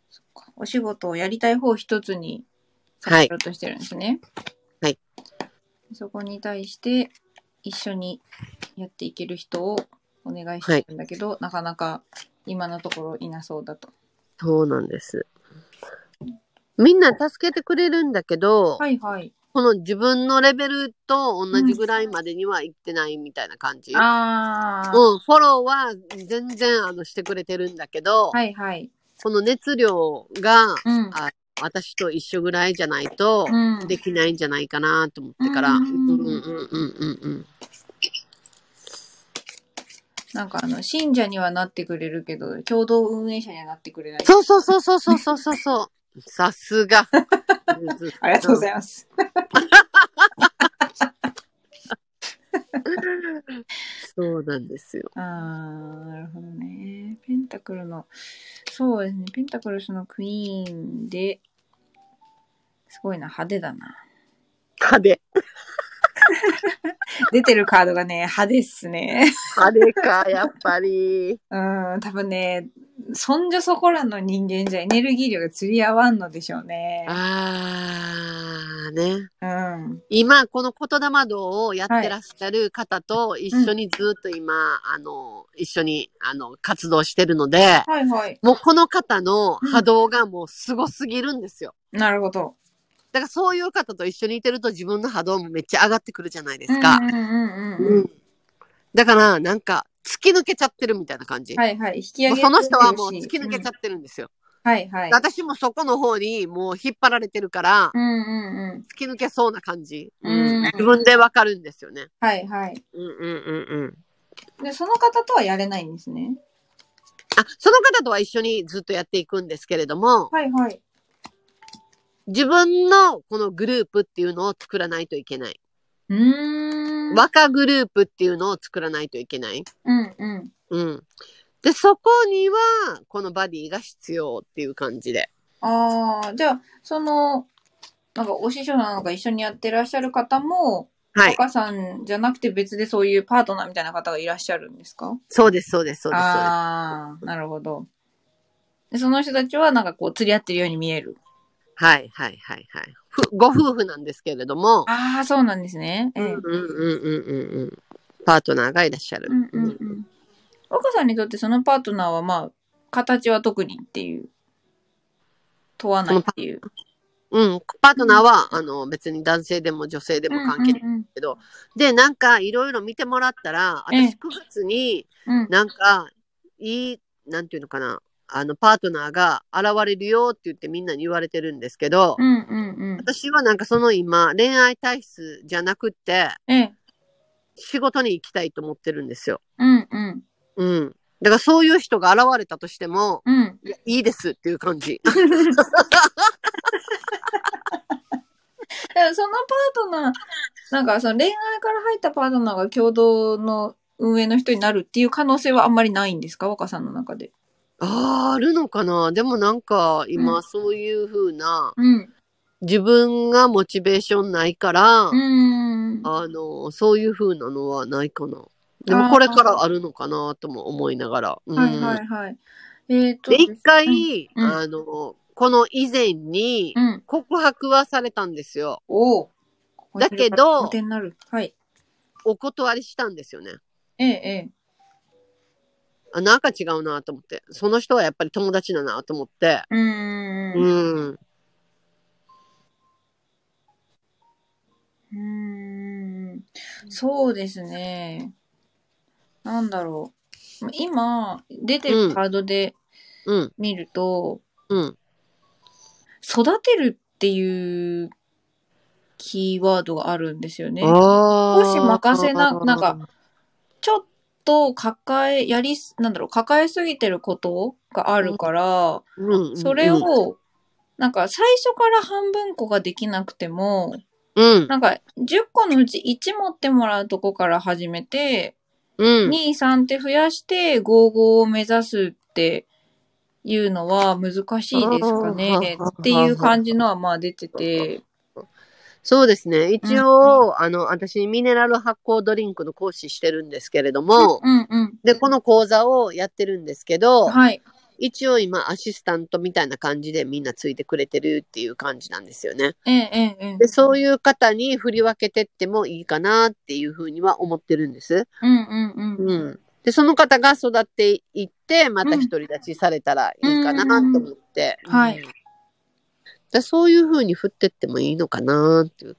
そっか。お仕事をやりたい方一つにさせようとしてるんですね。はい。そこに対して一緒にやっていける人をお願いしてるんだけど、なかなか今のところいなそうだと。そうなんです。みんな助けてくれるんだけど、はいはい。この自分のレベルと同じぐらいまでには行ってないみたいな感じ。うん、フォローは全然あのしてくれてるんだけど、はいはい。この熱量が、うん、あ私と一緒ぐらいじゃないと、できないんじゃないかなと思ってから、うん、うんうんうんうん。なんかあの、信者にはなってくれるけど、共同運営者にはなってくれない。そうそうそうそうそうそうそう。さすが。ありがとうございます。そうなんですよ。あー、なるほどね。ペンタクルの、そうですね。ペンタクルスのクイーンで、すごいな、派手だな。派手。出てるカードがね、派手っすね。派手か、やっぱり。うん、多分ね、そんじょそこらの人間じゃエネルギー量が釣り合わんのでしょうね。あー、ね。うん。今、この言霊道をやってらっしゃる方と一緒にずっと今、あの、一緒に、あの、活動してるので、はいはい。もうこの方の波動がもうすごすぎるんですよ。なるほど。だからそういう方と一緒にいてると自分の波動もめっちゃ上がってくるじゃないですか。だから、なんか、突き抜けちゃってるみたいな感じ。はいはい。引き上げもうその人はもう突き抜けちゃってるんですよ。うんはいはい。私もそこの方にもう引っ張られてるから、うんうんうん。突き抜けそうな感じ。うん自分でわかるんですよね。はいはい。うんうんうんうん。で、その方とはやれないんですね。あ、その方とは一緒にずっとやっていくんですけれども、はいはい。自分のこのグループっていうのを作らないといけない。うーん。若グループっていうのを作らないといけない。うんうん。うん。で、そこには、このバディが必要っていう感じで。ああ、じゃあ、その、なんかお師匠なのか一緒にやってらっしゃる方も、はい。岡さんじゃなくて別でそういうパートナーみたいな方がいらっしゃるんですか？そうです、そうです、そうです。そうですああ、なるほど。でその人たちはなんかこう釣り合ってるように見える。はい、はい、はい、はい。ふご夫婦なんですけれども、ああ、そうなんですね。ええうんうんうんうんうんうん。パートナーがいらっしゃる。うんうんうん。若さんにとってそのパートナーはまあ、形は特にっていう、問わないっていう。うん。パートナーは、あの、別に男性でも女性でも関係ないうんうんけど、で、なんか、いろいろ見てもらったら、ええ私9月にうん。なんか、いい、なんていうのかな、あの、パートナーが現れるよって言ってみんなに言われてるんですけど、うんうんうん。私はなんかその今、恋愛体質じゃなくって、ええ。仕事に行きたいと思ってるんですよ。うんうん。うん。だからそういう人が現れたとしても、うん。いや、いいですっていう感じ。でもそのパートナー、なんかその恋愛から入ったパートナーが共同の運営の人になるっていう可能性はあんまりないんですか？若さんの中で。ああ、あるのかな？でもなんかう今んそういう風な、うん。自分がモチベーションないから。あの、そういう風なのはないかな。でもこれからあるのかなとも思いながら。うんはいはいはい。えっ、と。で、一回、うんあの、この以前にうん。告白はされたんですよ。おお。だけど。お断りしたんですよね。ええええ。あ、なんか違うなと思って。その人はやっぱり友達だなと思って。うーん。ううん。ーん。そうですね。なんだろう。今、出てるカードでうん。見ると、うん。育てるっていうキーワードがあるんですよね。あ少し任せななんか、ちょっと抱え、やりす、なんだろう、抱えすぎてることがあるから、うんうん、それを、なんか最初から半分個ができなくても、うん、なんか10個のうち1持ってもらうとこから始めて、うん、2、3って増やして55を目指すっていうのは難しいですかねっていう感じのはまあ出てて、そうですね。一応、あの、私、ミネラル発酵ドリンクの講師してるんですけれども、うんうん。で、この講座をやってるんですけど、はい。一応今、アシスタントみたいな感じでみんなついてくれてるっていう感じなんですよね。ええで、そういう方に振り分けてってもいいかなっていうふうには思ってるんです。うんうんうん。うん。で、その方が育っていって、また独り立ちされたらいいかなと思って。うんはいうんでそういうふうに振ってってもいいのかなっていう。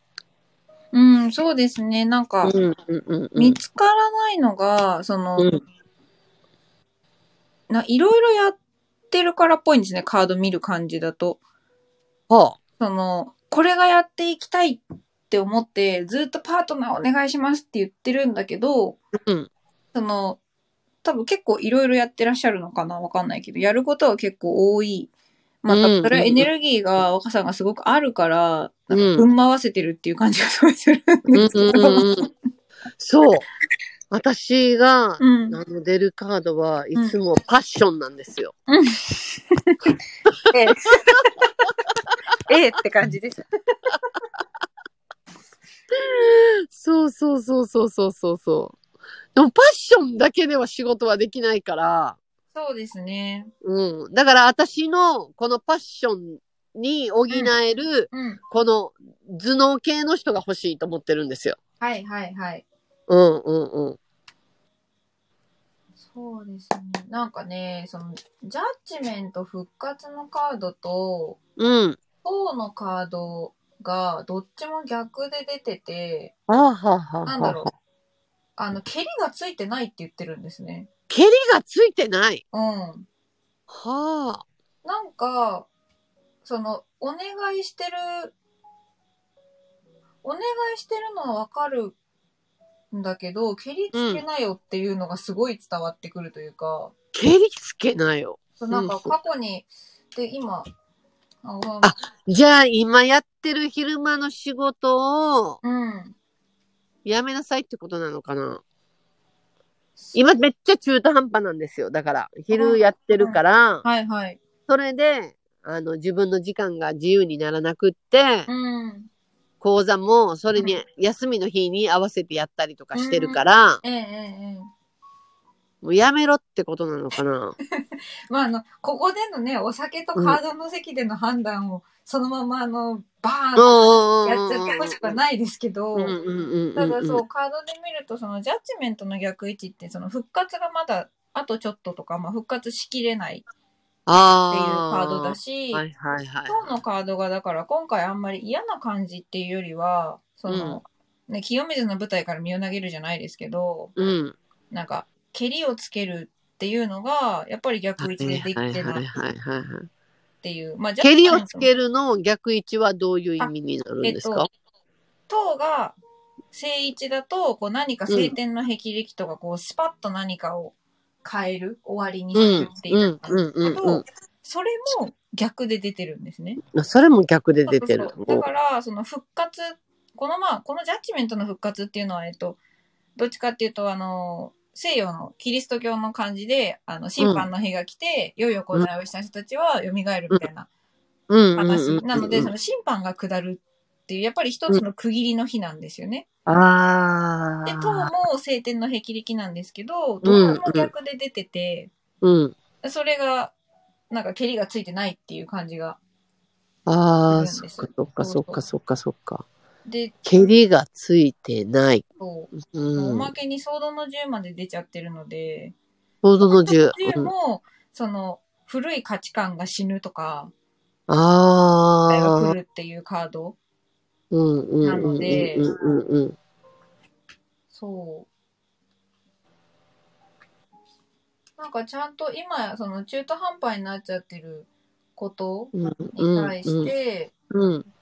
うん、そうですね。なんか、うんうんうんうん見つからないのが、その、うんないろいろやってるからっぽいんですね。カード見る感じだと。はその、これがやっていきたいって思って、ずっとパートナーお願いしますって言ってるんだけど、あ。うん。その、多分結構いろいろやってらっしゃるのかなわかんないけど、やることは結構多い。まあ、それはエネルギーが若さんがすごくあるから、なんか分回せてるっていう感じがすごいするんですけど。うんうんうんそう。私が、うんあの、出るカードはいつもパッションなんですよ。ええ。ええって感じです。そうそうそうそうそうそうそう。でもパッションだけでは仕事はできないから、そうですね。うん。だから私のこのパッションに補える、うん。この頭脳系の人が欲しいと思ってるんですよ。はいはいはい。うんうんうん。そうですね。なんかね、その、ジャッジメント復活のカードと、うん。4のカードがどっちも逆で出てて、はあ、はあはあはあ、なんだろう。あの、蹴りがついてないって言ってるんですね。蹴りがついてない。うん。はあ。なんか、その、お願いしてる、お願いしてるのはわかるんだけど、蹴りつけなよっていうのがすごい伝わってくるというか、蹴りつけなよ。そうなんか過去に、で、今、ああじゃあ今やってる昼間の仕事をうん。やめなさいってことなのかな今めっちゃ中途半端なんですよ。だから、昼やってるから、はいはい。それで、あの、自分の時間が自由にならなくって、うん。講座もそれにうん休みの日に合わせてやったりとかしてるから、ええええええ。もうやめろってことなのかな？まあ、あの、ここでのね、お酒とカードの席での判断を、そのまま、あの、バーンとやっちゃってほしくはないですけど、ただそう、カードで見ると、そのジャッジメントの逆位置って、その復活がまだあとちょっととか、まあ、復活しきれないっていうカードだし、はいはいはい、今日のカードがだから今回あんまり嫌な感じっていうよりは、その、うん、ね、清水の舞台から身を投げるじゃないですけど、うん、なんか、蹴りをつけるっていうのが、やっぱり逆位置でできてないっていう。まあ、蹴りをつけるの逆位置はどういう意味になるんですか、えっと、塔が正位置だと、こう何か晴天の霹靂とか、こうスパッと何かを変える、終わりにするっていうと、それも逆で出てるんですね。それも逆で出てる。そうそうだから、その復活、このまあ、このジャッジメントの復活っていうのは、えっと、どっちかっていうと、あの、西洋のキリスト教の感じで、あの、審判の日が来て、良、うん、い行いをした人たちは蘇るみたいな話。なので、その審判が下るっていう、やっぱり一つの区切りの日なんですよね。ああ。で、塔も晴天の霹靂なんですけど、どこも逆で出てて、うん、それが、なんか、蹴りがついてないっていう感じが。ああ、そっかそっかそっかそっかそっか。で、蹴りがついてない。そう。うん、おまけにソードの銃まで出ちゃってるので、ソードの銃。銃も、うん、その、古い価値観が死ぬとか、ああ。が来るっていうカード。うんうん。なので、うんうんうん、そう。なんかちゃんと今、その中途半端になっちゃってることに対して、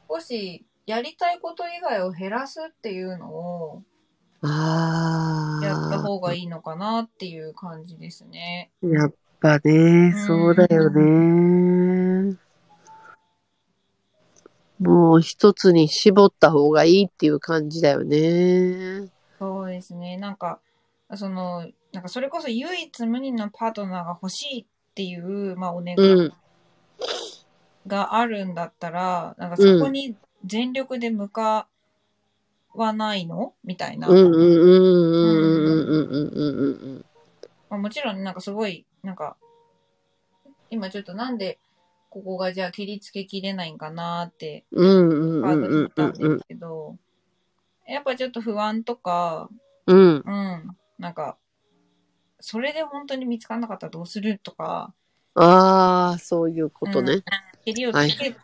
少しやりたいこと以外を減らすっていうのを、やった方がいいのかなっていう感じですね。やっぱね、そうだよね。もう一つに絞った方がいいっていう感じだよね。そうですね。なんか、その、なんかそれこそ唯一無二のパートナーが欲しいっていう、まあお願いがあるんだったら、なんかそこに全力で向かわないの？みたいな。もちろんなんかすごい、なんか、今ちょっとなんで、ここがじゃあ切りつけきれないんかなって、カード引ったんですけど、やっぱちょっと不安とか、うん。うん。なんか、それで本当に見つからなかったらどうするとか。ああ、そういうことね。蹴りをつけて、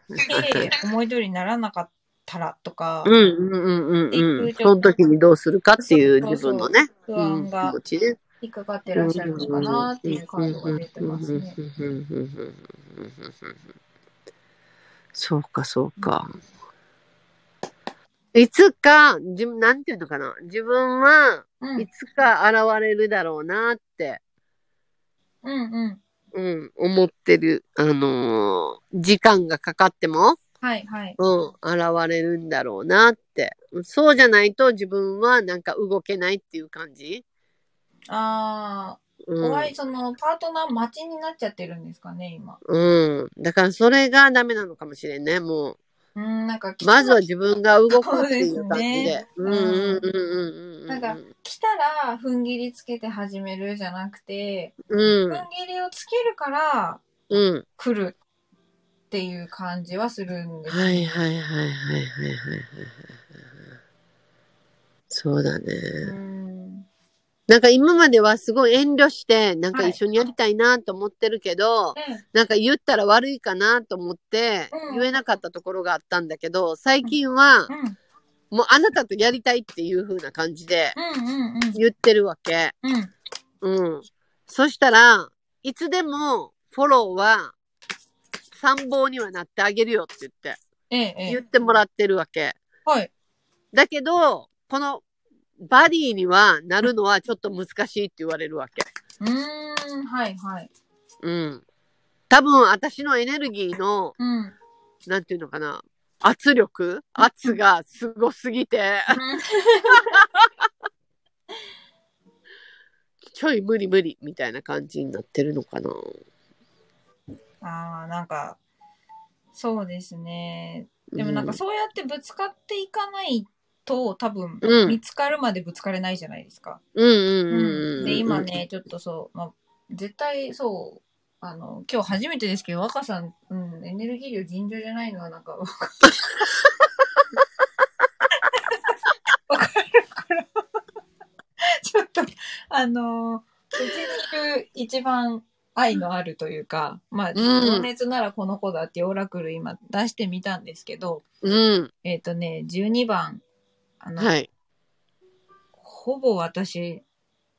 思い通りにならなかったらとか。うんうんうんうん。その時にどうするかっていう自分のね。不安が引っかかってらっしゃるのかなっていうカードが出てますね。そうか、そうか。いつか、自分、なんていうのかな。自分は、いつか現れるだろうなって、うんうん。うん、思ってる。あのー、時間がかかっても、はいはい。うん、現れるんだろうなって。そうじゃないと自分はなんか動けないっていう感じああ、うん、おい、その、パートナー待ちになっちゃってるんですかね、今。うん。だからそれがダメなのかもしれんね、もう。うん、なんかまずは自分が動くっていう感じで。うんうんうんうん。なんか、来たら、踏ん切りつけて始めるじゃなくて、うん、踏ん切りをつけるから、うん、来るっていう感じはするんです、はいはいはいはいはいはいはい。そうだね。うん。なんか今まではすごい遠慮して、なんか一緒にやりたいなと思ってるけど、はい、なんか言ったら悪いかなと思って、言えなかったところがあったんだけど、最近は、もうあなたとやりたいっていう風な感じで、言ってるわけ。うん。そしたら、いつでもフォローは参謀にはなってあげるよって言って、言ってもらってるわけ。はい。だけど、このバディにはなるのはちょっと難しいって言われるわけ。うーん、はいはい。うん。多分私のエネルギーの、うん、なんていうのかな、圧力？圧がすごすぎて、ちょい無理無理みたいな感じになってるのかな。ああ、なんか、そうですね。でもなんかそうやってぶつかっていかないと多分うん見つかるまでぶつかれないじゃないですか。うんうんうんうん。で、今。ね、ちょっとそう、まあ、絶対そう、あの、今日初めてですけど、若さん、うん、エネルギー量尋常じゃないのはなんか、わかるから、ちょっと、あの、うちにいる一番愛のあるというか、まあ、ん情熱ならこの子だってオラクル今出してみたんですけど、うん。えっ、とね、12番、あの、はい。ほぼ私、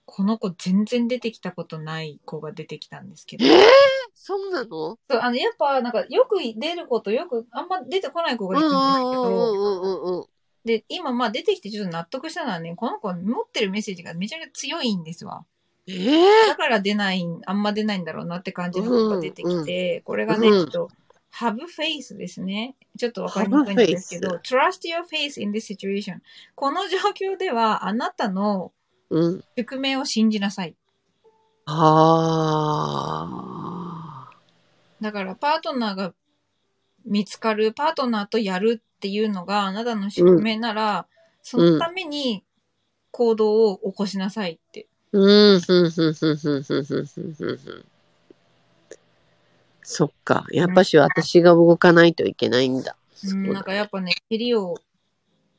この子全然出てきたことない子が出てきたんですけど。えー、そうなの？そうあの、やっぱ、なんか、よく出る子とよく、あんま出てこない子うんうがいるんですけんうんど、うんうんうん。で、今、まあ出てきてちょっと納得したのはね、この子持ってるメッセージがめちゃくちゃ強いんですわ。えー、だから出ない、あんま出ないんだろうなって感じの子が出てきて、これがね、うんちょっと、have faith ですね。ちょっとわかりにくいんですけど、trust your faith in this situation. この状況では、あなたのうん。宿命を信じなさい。あだから、パートナーが見つかる、パートナーとやるっていうのがあなたの宿命なら、そのために行動を起こしなさいって。ー。うん、ふんふんふんふんふんふんふんふんふん。そっか。やっぱし私が動かないといけないんだ。うん、なんかやっぱね、尻を、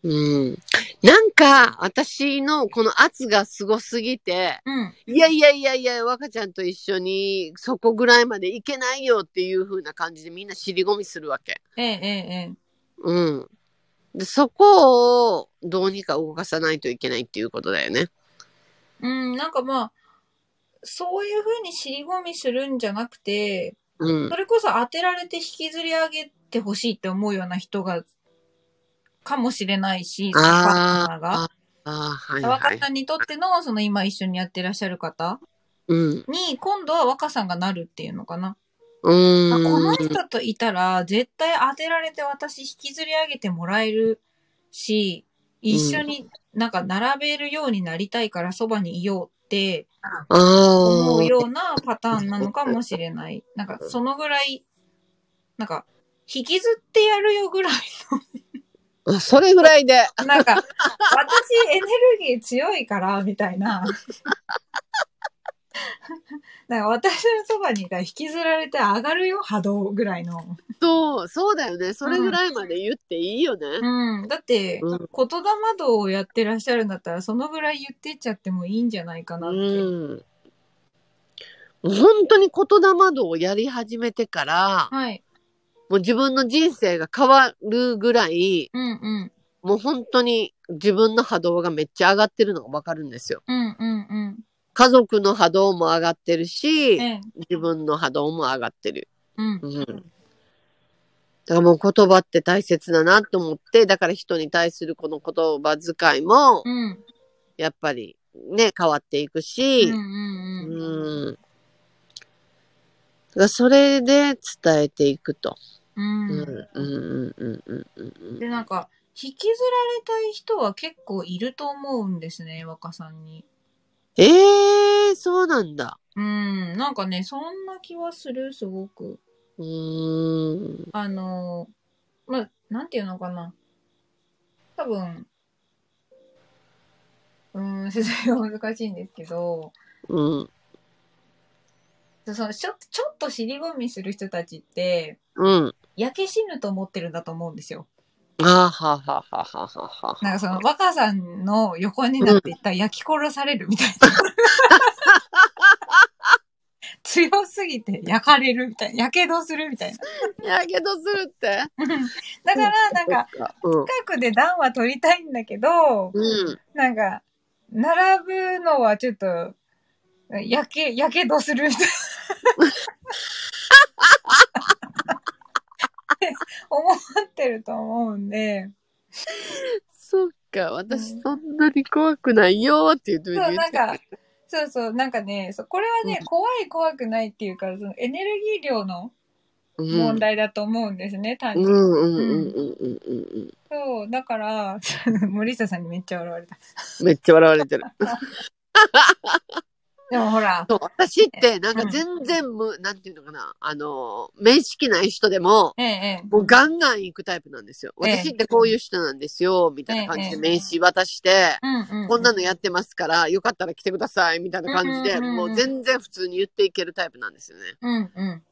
うん。なんか、私のこの圧がすごすぎて、うん、いやいやいやいや、若ちゃんと一緒にそこぐらいまでいけないよっていう風な感じでみんな尻込みするわけ。ええええええ。うん。で、そこをどうにか動かさないといけないっていうことだよね。うん、なんかまあ、そういう風に尻込みするんじゃなくて、うんそ。れこそ当てられて引きずり上げてほしいって思うような人が、かもしれないし、パートナーが。ああ、はいはい。若さんにとっての、その今一緒にやってらっしゃる方うん。に、今度は若さんがなるっていうのかな。うーん。あこの人といたら、絶対当てられて私引きずり上げてもらえるし、一緒になんか並べるようになりたいからそばにいようってあ思うあ。ようなパターンなのかもしれない。なんかそのぐらい、なんか、引きずってやるよぐらいあそれぐらいで。の、なんか、私エネルギー強いから、みたいな。なんか私のそばにいたら引きずられて上がるよ、波動ぐらいの。そう、そうだよね。それぐらいまで言っていいよね。うん。だって、うん言霊道をやってらっしゃるんだったら、そのぐらい言ってっちゃってもいいんじゃないかなって。うん。本当に言霊道をやり始めてから、はい。もう自分の人生が変わるぐらい、うんうん。もう本当に自分の波動がめっちゃ上がってるのがわかるんですよ。うんうんうん。家族の波動も上がってるし、ええ。自分の波動も上がってる。うん。うん。だからもう言葉って大切だなと思って、だから人に対するこの言葉遣いもう、ん。やっぱりね、変わっていくうんし、うんううん。ん。だからそれで伝えていくと。うんうん、うん、うん、うん、うんうん。で、なんか、引きずられたい人は結構いると思うんですね、若さんに。ええー、そうなんだ。うん。なんかね、そんな気はする、すごく。うーん。あの、まあ、なんていうのかな。多分、うーん、説明が難しいんですけど、うん。そのちょちょっと尻込みする人たちって、うん。焼け死ぬと思ってるんだと思うんですよ。あはははははは。なんかその若さんの横になっていったら焼き殺されるみたいな。強すぎて焼かれるみたいな。焼けどするみたいな。やけどするって？だから、なんか、、うん。近くで暖は取りたいんだけど、うん。なんか、並ぶのはちょっと、焼け、焼けどするみたいな。思ってると思うんで、そっか、私そんなに怖くないよって言ってそう、なんか、そうそう、なんかね、そうこれはね、うん怖い怖くないっていうか、そのエネルギー量のうん問題だと思うんですね、単うん純に。そう、だから、森下さんにめっちゃ笑われた。うん。めっちゃ笑われてる。でもほら、そう、私って、なんか全然む、なんていうのかな、あの、面識ない人でも、ええ、ええ。もうガンガン行くタイプなんですよ。ええ私ってこういう人なんですよ、みたいな感じでええ名刺渡して、うんうん。こんなのやってますから、よかったら来てください、みたいな感じで、うんうんうんうんもう全然普通に言っていけるタイプなんですよね。うんうん。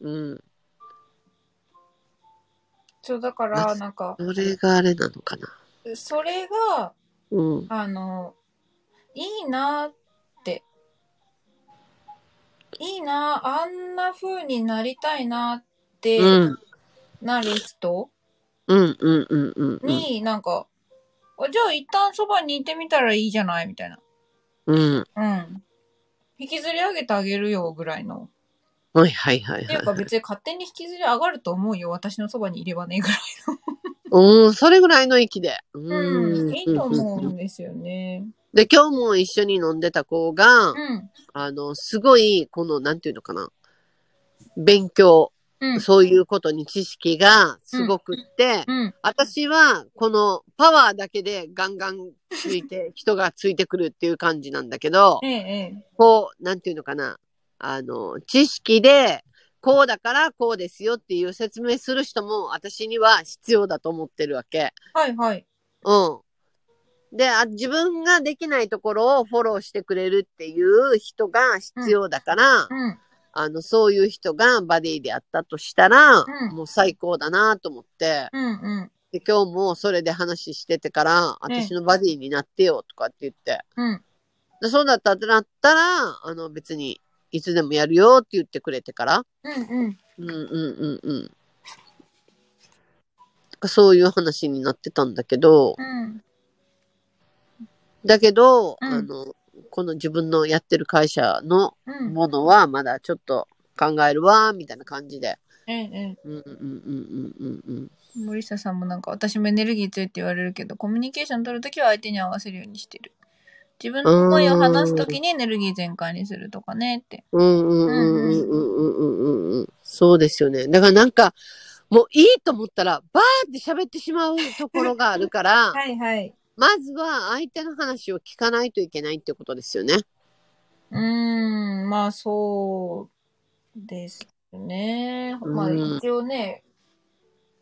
うん。そう、だから、なんか、それがあれなのかな。それが、うん。あの、いいなって。いいなあんな風になりたいなってうん。なる人うん、うん、うん、うん。うんに、なんか、あじゃあ一旦そばにいてみたらいいじゃないみたいな。うん。うん。引きずり上げてあげるよぐらいの。はい、はい、はい、っていうかはい。別に勝手に引きずり上がると思うよ。私のそばにいればね、ぐらいうん、それぐらいの域で。の。ううん。いいと思ううんんですよね。で、今日も一緒に飲んでた子が、うん。あの、すごい、この、なんていうのかな。勉強、うん。そういうことに知識がすごくって、うん。私は、このパワーだけでガンガンついて、人がついてくるっていう感じなんだけどえ、え、ええ。こう、なんていうのかな。あの、知識で、こうだからこうですよっていう説明する人も私には必要だと思ってるわけ。はいはい。うん。であ、自分ができないところをフォローしてくれるっていう人が必要だから、うん。あの、そういう人がバディであったとしたら、うんもう最高だなと思って、うんうん。で、今日もそれで話しててから、私のバディになってよとかって言って、うん。でそうだったってなったら、あの、別に、いつでもやるよって言ってくれてから、うんうん。うんうんうんうん。そういう話になってたんだけど、うん。だけど、うんあの、この自分のやってる会社のうん。ものはまだちょっと考えるわ、みたいな感じで。ええ、えうんうんうんうんうんうん。え。森下さんもなんか、私もエネルギー強いって言われるけど、コミュニケーション取るときは相手に合わせるようにしてる。自分の思いを話すときにエネルギー全開にするとかねって。うんうんうんうんうんうんうんうん。そうですよね。だからなんか、もういいと思ったら、バーって喋ってしまうところがあるから、はいはい。まずは相手の話を聞かないといけないってことですよね。うーん、まあそうですね。まあうん一応ね、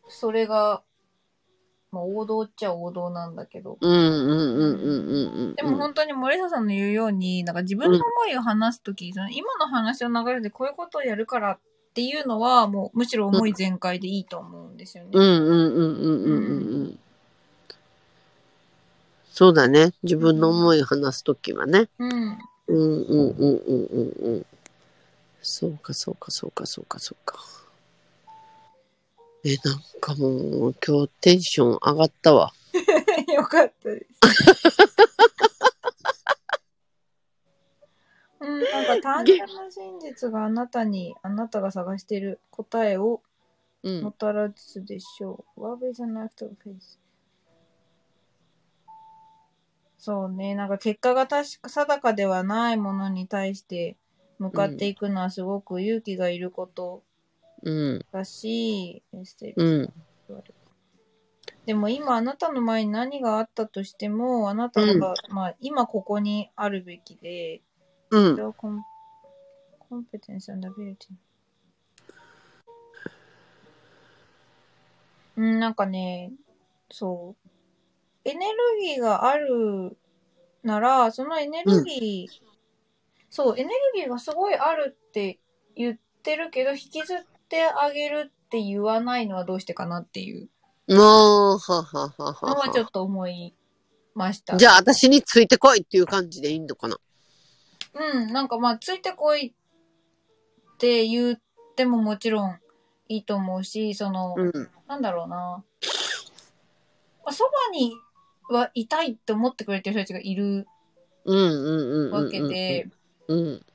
それが、まあ王道っちゃ王道なんだけど。うんうんうんうんうんうん。でも本当に森下さんの言うように、なんか自分の思いを話すとき、その今の話の流れでこういうことをやるからっていうのは、もうむしろ思い全開でいいと思うんですよね。うんうんうんうんうんうんうん。そうだね。自分の思いを話すときはね。うん。うんうんうんうんうんうん。そうかそうかそうかそうかそうか。え、なんかもう今日テンション上がったわ。よかったです。うん、なんか単純な真実があなたに、あなたが探している答えをうんも。たらすでしょう。Love is an act of faith. そうね、なんか結果が確か定かではないものに対して向かっていくのはすごく勇気がいることうん。だし、エステうん。でも今あなたの前に何があったとしても、あなたが、まあ今ここにあるべきで、うん。your com- competence and ability. うん、なんかね、そう。エネルギーがあるなら、そのエネルギー、そう、エネルギーがすごいあるって言ってるけど、引きずってあげるって言わないのはどうしてかなっていうもう、はははのははちょは。っと思いました。じゃあ私についてこいっていう感じでいいのかな？うん、なんかまあ、ついてこいって言ってももちろんいいと思うし、その、うん。なんだろうな。まあそばにはいたいって思ってくれてる人たちがいるうんうんうんうんうん。わけで、うん。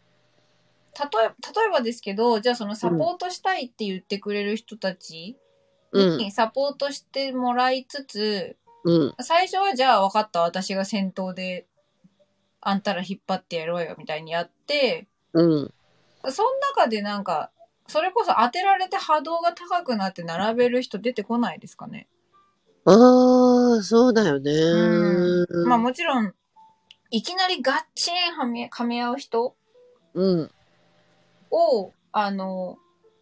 例え、例えばですけど、じゃあそのサポートしたいって言ってくれる人たちうん。にサポートしてもらいつつ、うん。最初はじゃあ分かった、私が先頭で、あんたら引っ張ってやろうよみたいにやって、うん。その中でなんか、それこそ当てられて波動が高くなって並べる人出てこないですかね？ああ、そうだよね。うんまあもちろん、いきなりガッチンはめ、噛み合う人？うん。を、あの、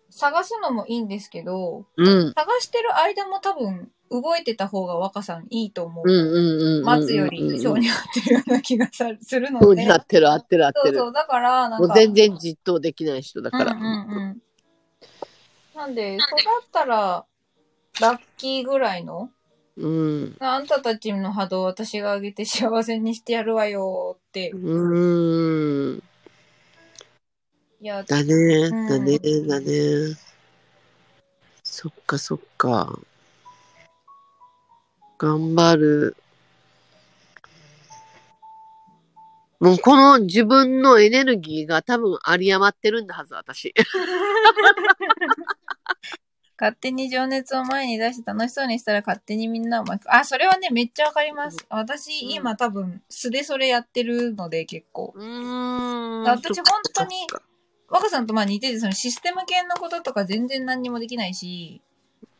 探すのもいいんですけど、うん。探してる間も多分動いてた方が若さんいいと思う。待つより性に合ってるような気がさするので。に合ってる合ってる合ってる。そうそう、だから、なんか。もう全然実当できない人だから。うんうんうん。なんで、そうだったら、ラッキーぐらいの、うん。あんたたちの波動を私が上げて幸せにしてやるわよってう。ーん。だね、うんだね、だね。そっかそっか。頑張る。もうこの自分のエネルギーが多分有り余ってるんだはず、私。勝手に情熱を前に出して楽しそうにしたら勝手にみんなを巻きあ、それはね、めっちゃわかります。私、うん今多分、素でそれやってるので、結構。うーん。私本当に若さんとまあ似てて、そのシステム系のこととか全然何にもできないし、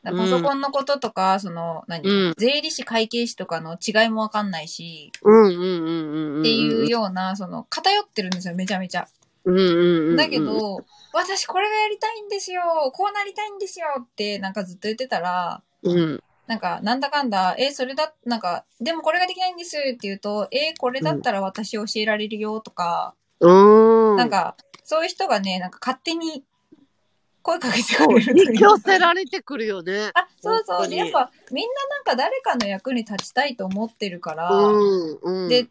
パソコンのこととか、その、何、うん税理士会計士とかの違いもわかんないし、うんうんうんうんうん。っていうような、その、偏ってるんですよ、めちゃめちゃ。うんうんうんうん。だけ、ど、私これがやりたいんですよこうなりたいんですよってなんかずっと言ってたら、うん。なんか、なんだかんだ、え、それだ、なんか、でもこれができないんですって言うと、え、これだったら私教えられるよとか、うーん。なんか、そういう人がね、なんか勝手に声かけてくれるという引き寄せられてくるよね。あ、そうそう。本当にやっぱ、みんななんか誰かの役に立ちたいと思ってるから、うん、うん。で、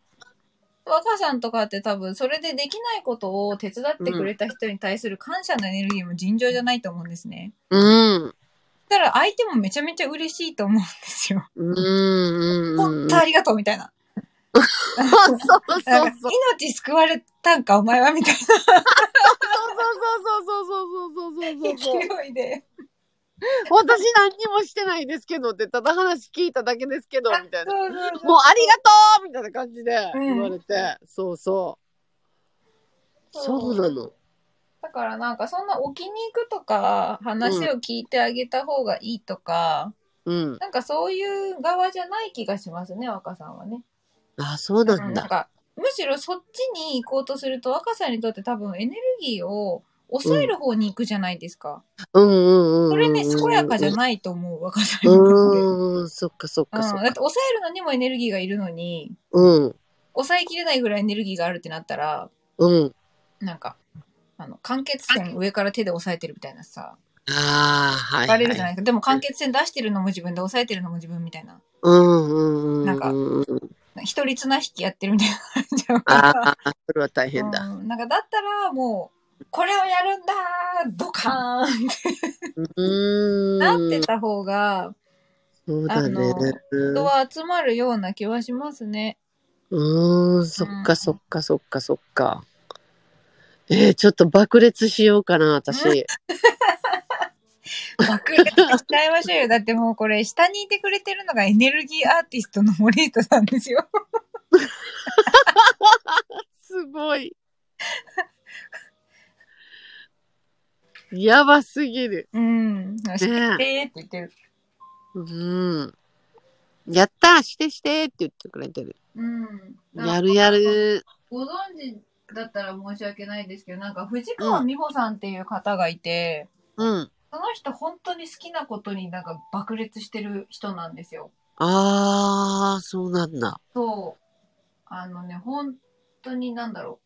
若さんとかって多分、それでできないことを手伝ってくれた人に対する感謝のエネルギーも尋常じゃないと思うんですね。うん。だから相手もめちゃめちゃ嬉しいと思うんですよ。うん、うん。本当ありがとうみたいな。そうそうそう。命救われたんか、お前はみたいそうそうそうそうそうそうそうそうなそう。勢いで。私何にもしてないですけどって、ただ話聞いただけですけど、みたいな。そうそうそうもうありがとうみたいな感じでうん言われて、そうそう。そうなの。だからなんかそんな置きに行くとか、話を聞いてあげた方がいいとか、うん。なんかそういう側じゃない気がしますね、若さんはね。あ、そうなうんんなんだ。か、むしろそっちに行こうとすると、若さんにとって多分エネルギーを抑える方に行くじゃないですか。うんうんうんうん。それね、健やかじゃい。ないと思う、若さんにとって。うんそっかそっかそっか。だって抑えるのにもエネルギーがいるのに、うん。抑えきれないぐらいエネルギーがあるってなったら、うん。なんか、あの、間欠線上から手で押さえてるみたいなさ、ああ、はい、バはい。レるじゃないですか。でも間欠線出してるのも自分で押さえてるのも自分みたいな。うんうんうん。なんかうん一人綱引きやってるみたいな感じだああ、それは大変だ。うん、なんかだったらもう、これをやるんだードカーンってうーん。なってた方が、そうだね。人は集まるような気はしますね。うーん、そっかそっかそっかそっか。えー、ちょっと爆裂しようかな、私。爆裂しちゃいましょうよ。だってもうこれ、下にいてくれてるのがエネルギーアーティストの森人さんですよ。すごい。やばすぎる。うん。してって言ってる。うん。やったーしてしてって言ってくれてる。うん。やるやる。ご存知だったら申し訳ないですけど、なんか藤川美穂さんっていう方がいて、うん。その人本当に好きなことになんか爆裂してる人なんですよ。あー、そうなんだ。そう。あのね、本当になんだろ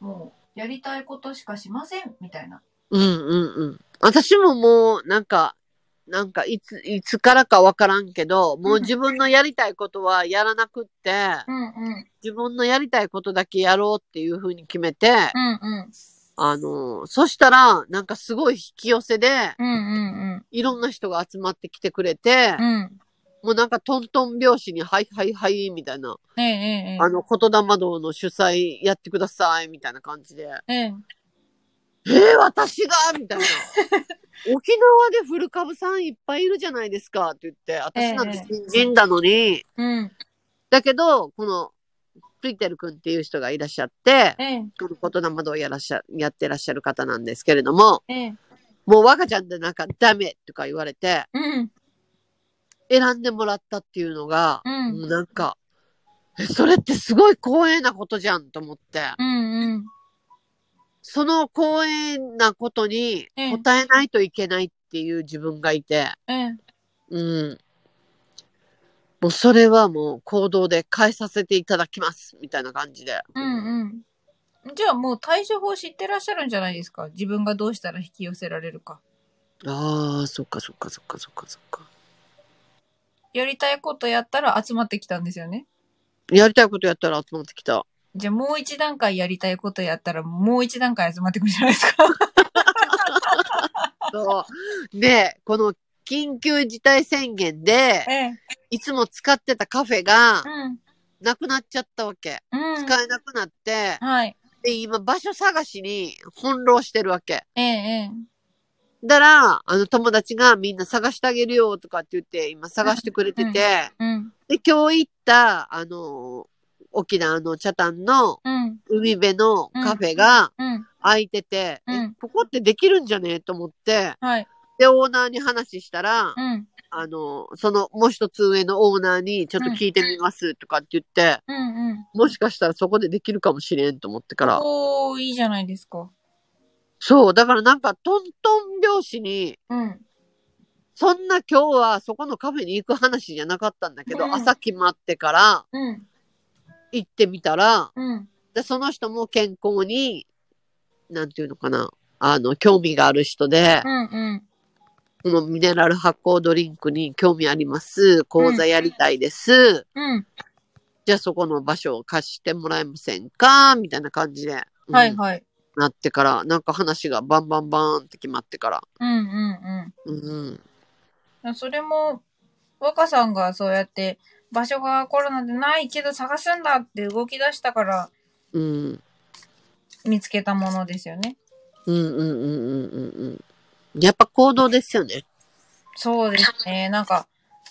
う。もう、やりたいことしかしませんみたいな。うんうんうん。私ももう、なんか、なんか、いつ、いつからかわからんけど、もう自分のやりたいことはやらなくって、うんうん。自分のやりたいことだけやろうっていうふうに決めて、うんうん。あの、そしたら、なんかすごい引き寄せで、うんうんいろんな人が集まってきてくれてうん。う、ん。もうなんかトントン拍子に、はいはいはい、みたいな、えええええあの、言霊堂の主催やってください、みたいな感じで、え。ええ。えー、私がみたいな。沖縄で古株さんいっぱいいるじゃないですかって言って、私なんて新人なのに、うん。だけど、この、プリテル君っていう人がいらっしゃって、ええ。この言霊堂をやらっしゃ、やってらっしゃる方なんですけれども、ええ。もう若ちゃんでなんかダメとか言われて、うん。選んでもらったっていうのが、うんもうなんか、えそれってすごい光栄なことじゃんと思って、うんうん。その光栄なことに答えないといけないっていう自分がいて、うん。うん。もうそれはもう行動で変えさせていただきます、みたいな感じで。うんうん。じゃあもう対処法知ってらっしゃるんじゃないですか？自分がどうしたら引き寄せられるか。ああ、そっかそっかそっかそっかそっか。やりたいことやったら集まってきたんですよね？やりたいことやったら集まってきた。じゃあもう一段階やりたいことやったらもう一段階集まってくるじゃないですか。そう。で、この緊急事態宣言で、ええ。いつも使ってたカフェがうん。なくなっちゃったわけ。うん。使えなくなって、はい。で、今場所探しに翻弄してるわけ。ええええ。だから、あの友達がみんな探してあげるよとかって言って、今探してくれてて、うん。で、今日行った、あの、沖縄の北谷のうん。海辺のカフェがうん。開いてて、ここってできるんじゃねえと思って、はい。で、オーナーに話したら、うん。あの、その、もう一つ上のオーナーにちょっと聞いてみますとかって言って、うんうん。もしかしたらそこでできるかもしれんと思ってから。おー、いいじゃないですか。そう、だからなんかトントン拍子に、うん。そんな今日はそこのカフェに行く話じゃなかったんだけど、うん朝決まってからうん。行ってみたら、うん。でその人も健康に、なんていうのかな、あの、興味がある人でう、んうん。このミネラル発酵ドリンクに興味あります。講座やりたいです。うん。じゃあそこの場所を貸してもらえませんか？みたいな感じで、うんはいはい。なってから、なんか話がバンバンバーンって決まってから。うんうんうん。うん。それも、若さんがそうやって、場所がコロナでないけど探すんだって動き出したからうん。見つけたものですよね。うんうんうんうんうんうん。やっぱ行動ですよね。そうですね。なんか、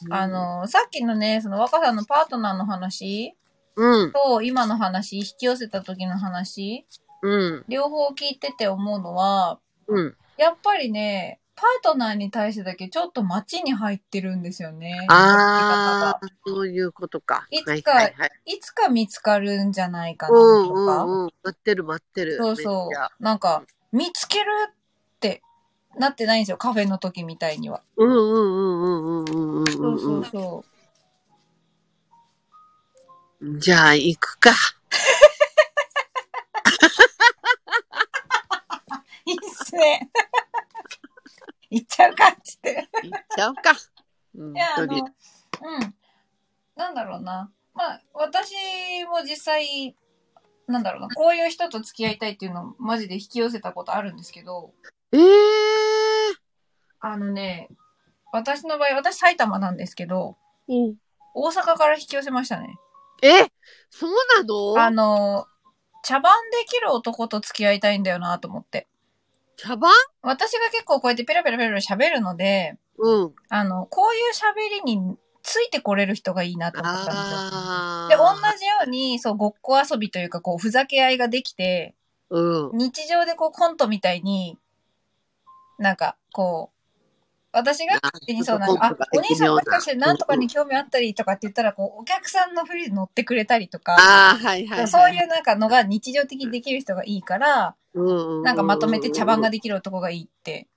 あ、の、さっきのね、その若さんのパートナーの話うん、と今の話、引き寄せた時の話、うん、両方聞いてて思うのは、うん。やっぱりね、パートナーに対してだけちょっと街に入ってるんですよね。ああ、そういうことか。いつかはいはいはい、いつか見つかるんじゃないかなうんとか。うんうん。待ってる待ってる。そうそう。なんか、見つけるってなってないんですよ。カフェの時みたいには。うんうんうんうんうんうんうんそうそううんそじゃあ行くか。う。いいっすね。行っちゃうかっつって。行っちゃうか。うんいや、あの、うん。なんだろうな。まあ、私も実際、なんだろうな。こういう人と付き合いたいっていうのをマジで引き寄せたことあるんですけど、ええー。あのね、私の場合、私埼玉なんですけど、うん大阪から引き寄せましたね。えそうなの？あの、茶番できる男と付き合いたいんだよなと思って。茶番？私が結構こうやってペラペラペラペラ喋るので、うん。あの、こういう喋りについてこれる人がいいなと思ったんですよ。ああ。で、同じように、そう、ごっこ遊びというか、こう、ふざけ合いができて、うん。日常でこう、コントみたいに、なんか、こう、私が勝手にそうなんか、あ、お兄さんもしかして何とかに興味あったりとかって言ったら、こう、お客さんのふりで乗ってくれたりとか、はいはい、はい。そういうなんかのが日常的にできる人がいいから、うん、なんかまとめて茶番ができる男がいいって、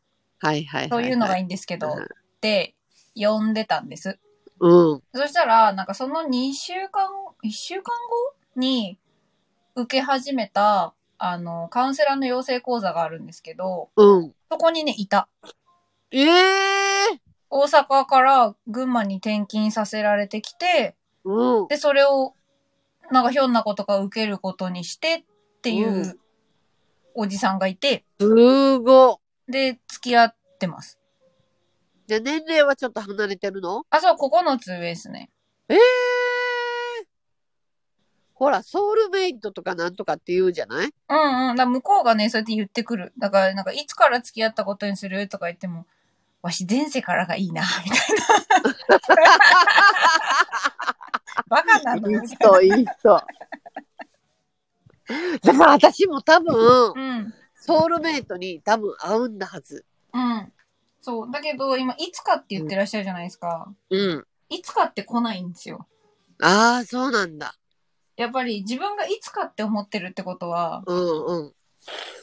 はいはいはい。そういうのがいいんですけど、うんって呼んでたんです。うん。そしたら、なんかその2週間、1週間後に受け始めた、あの、カウンセラーの養成講座があるんですけど、うん。そこにね、いた。ええー。大阪から群馬に転勤させられてきて、うん。で、それを、なんかひょんなことか受けることにしてっていううおじさんがいて、すご。で、付き合ってます。じゃあ年齢はちょっと離れてるの？あ、そう、9つ上ですね。ええー。ほら、ソウルメイトとかなんとかって言うじゃない？うんうん。だから向こうがね、そうやって言ってくる。だから、なんか、いつから付き合ったことにするとか言っても、わし前世からがいいな、みたいな。バカなの？いいいな。人、いい人。でも私も多分、うん。ソウルメイトに多分合うんだはず。うん。そう。だけど、今、いつかって言ってらっしゃるじゃないですか。うん。いつかって来ないんですよ。ああ、そうなんだ。やっぱり自分がいつかって思ってるってことは、うんうん。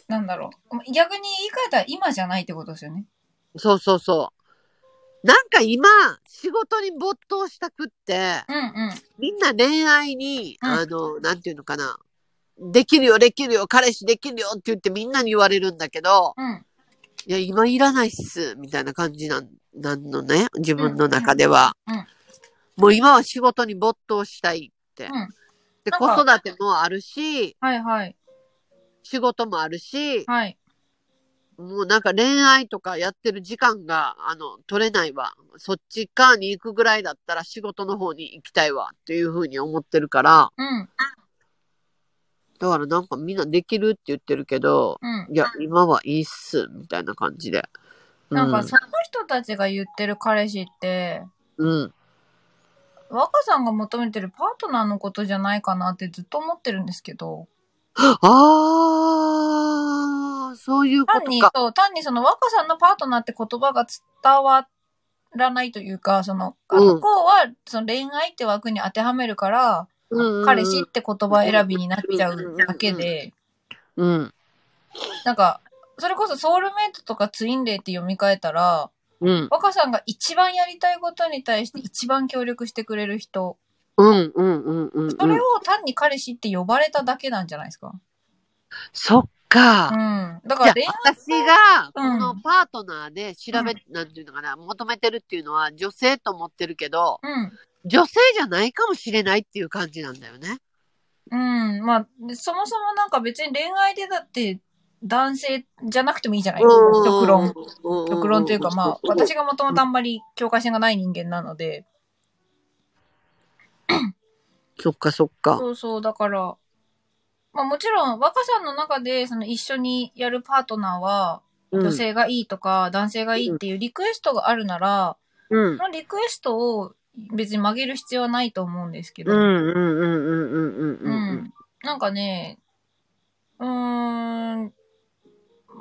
なんだろう。逆に言い換えたら今じゃないってことですよね。そうそうそう。なんか今、仕事に没頭したくって、うんうん。みんな恋愛に、うんあの、なんていうのかな。できるよ、できるよ、彼氏できるよって言ってみんなに言われるんだけど、うん。いや、今いらないっす、みたいな感じなんなんのね、自分の中では。うんうんもう今は仕事に没頭したいって。うんで、子育てもあるし、はいはい。仕事もあるし、はい。もうなんか恋愛とかやってる時間が、あの、取れないわ。そっち側に行くぐらいだったら仕事の方に行きたいわっていうふうに思ってるから、うん。だからなんかみんなできるって言ってるけど、うん。いや、今はいいっす、みたいな感じで。なんかその人たちが言ってる彼氏って、うん。うん。若さんが求めてるパートナーのことじゃないかなってずっと思ってるんですけど、ああ、そういうこ単とか。にそう、単にその若さんのパートナーって言葉が伝わらないというか、その、あうん向こうはその恋愛って枠に当てはめるから、うんうん彼氏って言葉選びになっちゃうだけで、うん。なんか、それこそソウルメイトとかツインレイって読み替えたら、うん。若さんが一番やりたいことに対して一番協力してくれる人、うんうんうんうんうん。それを単に彼氏って呼ばれただけなんじゃないですか？そっうか。ん。だから恋愛、私が、うんこのパートナーで調べ、なんていうのかな、求めてるっていうのは女性と思ってるけど、うん。女性じゃないかもしれないっていう感じなんだよね。うん。まあ、でそもそもなんか別に恋愛でだって男性じゃなくてもいいじゃない？極論。極論というかまあ、私がもともとあんまり境界線がない人間なので、そっかそっか。そうそう、だから、まあもちろん若さんの中でその一緒にやるパートナーはうん女性がいいとか男性がいいっていうリクエストがあるなら、うん。そのリクエストを別に曲げる必要はないと思うんですけど、うんうんうんうんうんうんううん。ん。なんかね、うーん、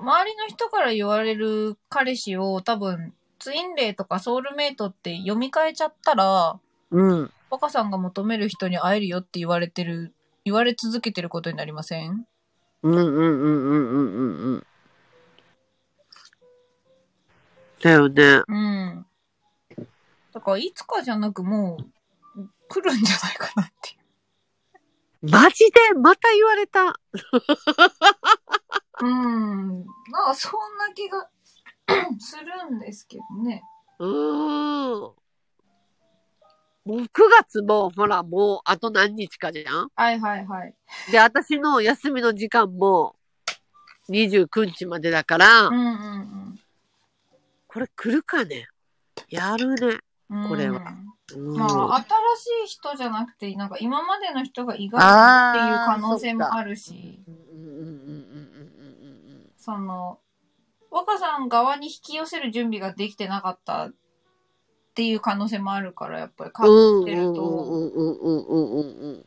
周りの人から言われる彼氏を多分、ツインレイとかソウルメイトって読み替えちゃったら、うん。若さんが求める人に会えるよって言われてる、言われ続けてることになりません？うんうんうんうんうんうんうん。だよね。うん。だから、いつかじゃなくもう、来るんじゃないかなっていう。マジで？また言われた。うん。なんか、そんな気が するんですけどね。うーん。もう9月も、ほら、もうあと何日かじゃん？はいはいはい。で、私の休みの時間も29日までだから、うんうんこれ来るかね？やるね。うん。これはうんうんまあ、新しい人じゃなくて、なんか今までの人が意外っていう可能性もあるし、うんうんうんうんうんうんその、若さん側に引き寄せる準備ができてなかったっていう可能性もあるから、やっぱり。感じてると、うんうんうんうんうんうんうん。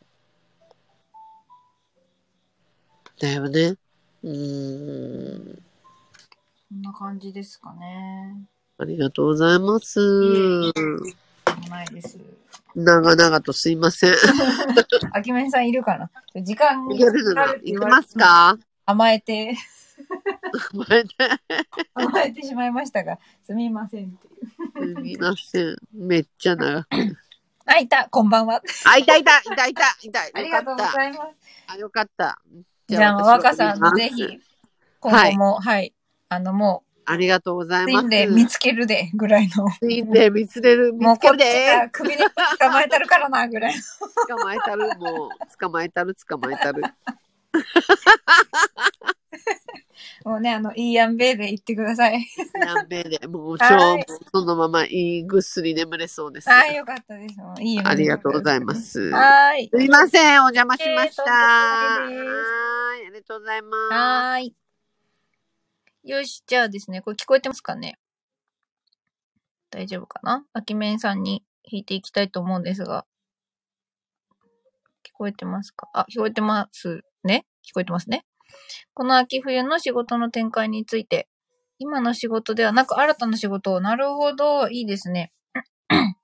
だよね。うーん。こんな感じですかね。ありがとうございます。ないです。長々とすいません。あきめんさんいるかな？時間いけるのかかなるって言われいけますか？甘えて、ごめんね。甘えてしまいましたが、すみませんっていう。すみません。めっちゃ長く。あ、いたこんばんは。あ、いたいたいたいたいた。ありがとうご。ざいます。あ、よかった。じゃあ、若さんもぜひ、今後も、はい、あの、もありがとうございます。ンで見つけるで、ぐらいの。ツインで見つける、見つけるもうこっちでが首で捕まえたるからな、ぐらいの。捕まえたる、もう、捕まえたる、捕まえたる。もうね、あの、いいやんべーで言ってください。南米で、もう はい超、そのままいいぐっすり眠れそうです。はい、よかったです。もういい夢ありがとうございま。す。はーい。すいません、お邪魔しました。えーとはんでもないですーい、ありがとうございます。はーい。よし、じゃあですね、これ聞こえてますかね？大丈夫かな？あきめんさんに弾いていきたいと思うんですが。聞こえてますか？あ、聞こえてますね聞こえてますね。この秋冬の仕事の展開について、今の仕事ではなく新たな仕事を、なるほど、いいですね。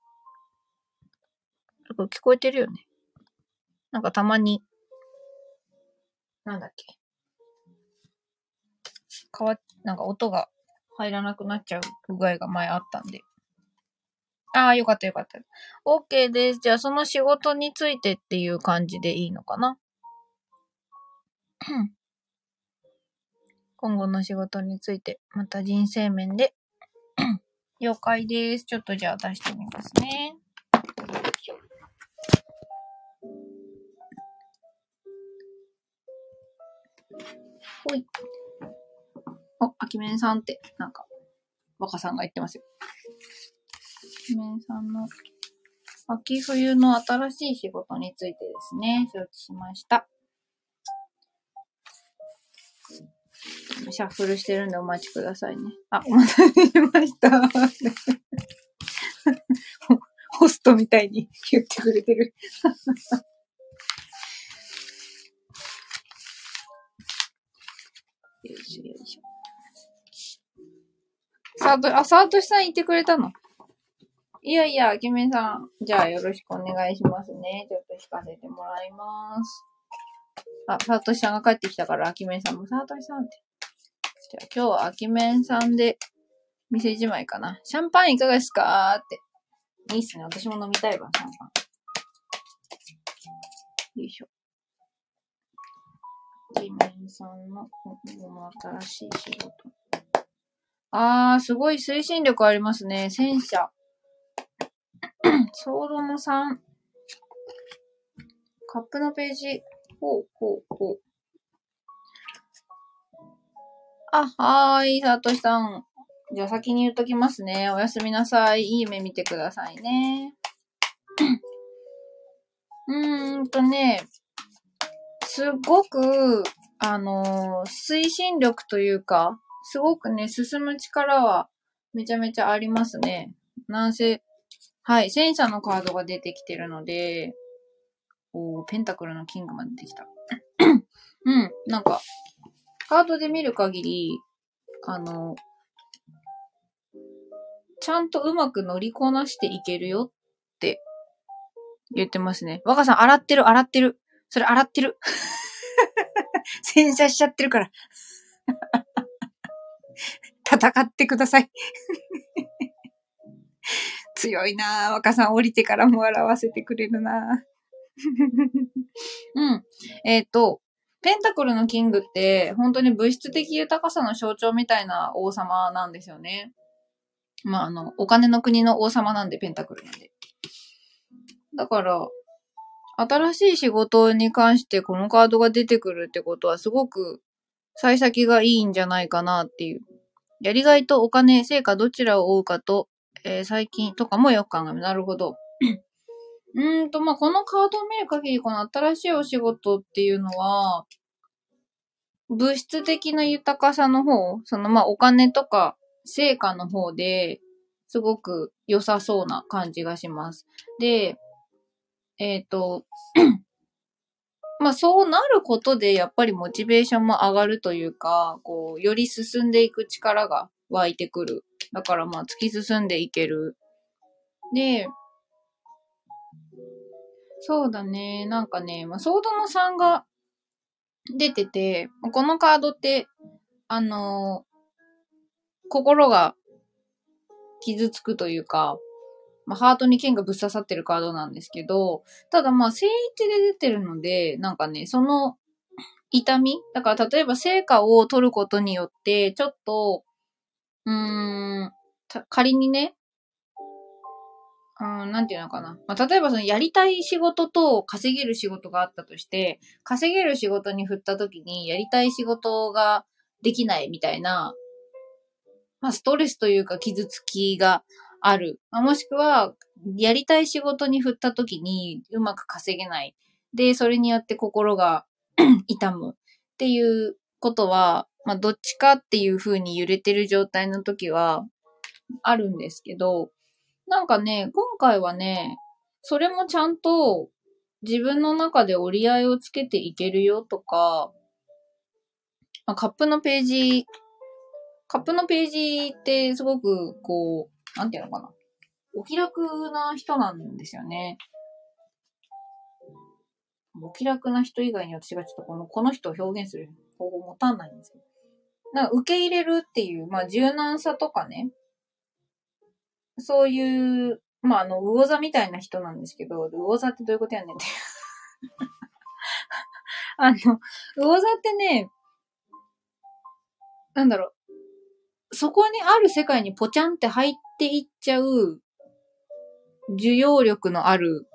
聞こえてるよね。なんかたまに、なんだっけ。変わ、なんか音が入らなくなっちゃう具合が前あったんで。ああ、よかったよかった。OK です。じゃあその仕事についてっていう感じでいいのかな今後の仕事について、また人生面で 了解です。ちょっとじゃあ出してみますね。ほい。お、あきめんさんって、なんか、若さんが言ってますよ。あきめんさんの、秋冬の新しい仕事についてですね、承知しました。シャッフルしてるんでお待ちくださいね。あ、お待たせしました。ホストみたいに言ってくれてる。よいしょよいしょ。さと、あ、さとしさん言ってくれたの？いやいや、あきめさん。じゃあよろしくお願いしますね。ちょっと弾かせてもらいます。あ、さとしさんが帰ってきたから、あきめさんもさとしさんって。じゃあ今日はあきめんさんで店じまいかな。シャンパンいかがですかって。いいっすね。私も飲みたいわ、シャンパン。よいしょ。あきめんさんの新しい仕事。あー、すごい推進力ありますね。戦車。ソードの3。カップのページ。ほうほうほう。あ、はーい、さとしさん。じゃあ先に言っときますね。おやすみなさい。いい夢見てくださいね。うーんとね、すごく、あのー、推進力というか、すごくね、進む力はめちゃめちゃありますね。なんせ、はい、戦車のカードが出てきてるので、おー、ペンタクルのキングまで出てきた。うん、なんか、カードで見る限り、あの、ちゃんとうまく乗りこなしていけるよって言ってますね。若さん、洗ってる、洗ってる。それ洗ってる。洗車しちゃってるから。戦ってください。強いなぁ。若さん降りてからも笑わせてくれるなぁ。うん。えっ、ー、と、ペンタクルのキングって、本当に物質的豊かさの象徴みたいな王様なんですよね。まあ、あの、お金の国の王様なんで、ペンタクルなんで。だから、新しい仕事に関してこのカードが出てくるってことはすごく幸先がいいんじゃないかなっていう。やりがいとお金、成果どちらを追うかと、えー、最近とかもよく考える。なるほど。うんと、まあ、このカードを見る限り、この新しいお仕事っていうのは、物質的な豊かさの方、そのまあ、お金とか成果の方で、すごく良さそうな感じがします。で、えっ、ー、と、まあそうなることでやっぱりモチベーションも上がるというか、こう、より進んでいく力が湧いてくる。だからまあ突き進んでいける。で、そうだね。なんかね、まあ、ソードの3が出てて、このカードって、あのー、心が傷つくというか、まあ、ハートに剣がぶっ刺さってるカードなんですけど、ただまあ、聖一で出てるので、なんかね、その痛みだから例えば成果を取ることによって、ちょっと、うーん、仮にね、うん、なんていうのかな。まあ、例えばそのやりたい仕事と稼げる仕事があったとして、稼げる仕事に振った時にやりたい仕事ができないみたいな、まあ、ストレスというか傷つきがある。まあ、もしくは、やりたい仕事に振った時にうまく稼げない。で、それによって心が 痛むっていうことは、まあ、どっちかっていう風に揺れてる状態の時はあるんですけど、なんかね、今回はね、それもちゃんと自分の中で折り合いをつけていけるよとか、ま、カップのページ、カップのページってすごくこう、なんていうのかな。お気楽な人なんですよね。お気楽な人以外に私がちょっとこの、この人を表現する方法持たないんですよ。なんか受け入れるっていう、まあ柔軟さとかね、そういう、まああの、魚座みたいな人なんですけど、魚座ってどういうことやねんって あの、魚座ってね、なんだろう、そこにある世界にポチャンって入っていっちゃう、受容力のある、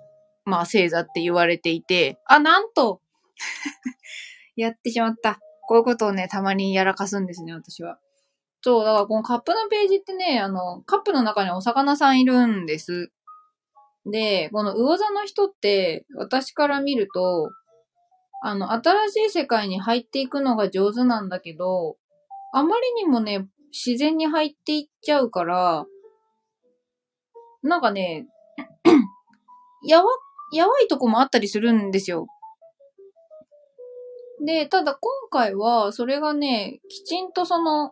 まあ星座って言われていて、あ、なんと やってしまった。こういうことをね、たまにやらかすんですね、私は。そう、だからこのカップのページってね、あの、カップの中にお魚さんいるんです。で、この魚座の人って、私から見ると、あの、新しい世界に入っていくのが上手なんだけど、あまりにもね、自然に入っていっちゃうから、なんかね、やわ、やわいとこもあったりするんですよ。で、ただ今回は、それがね、きちんとその、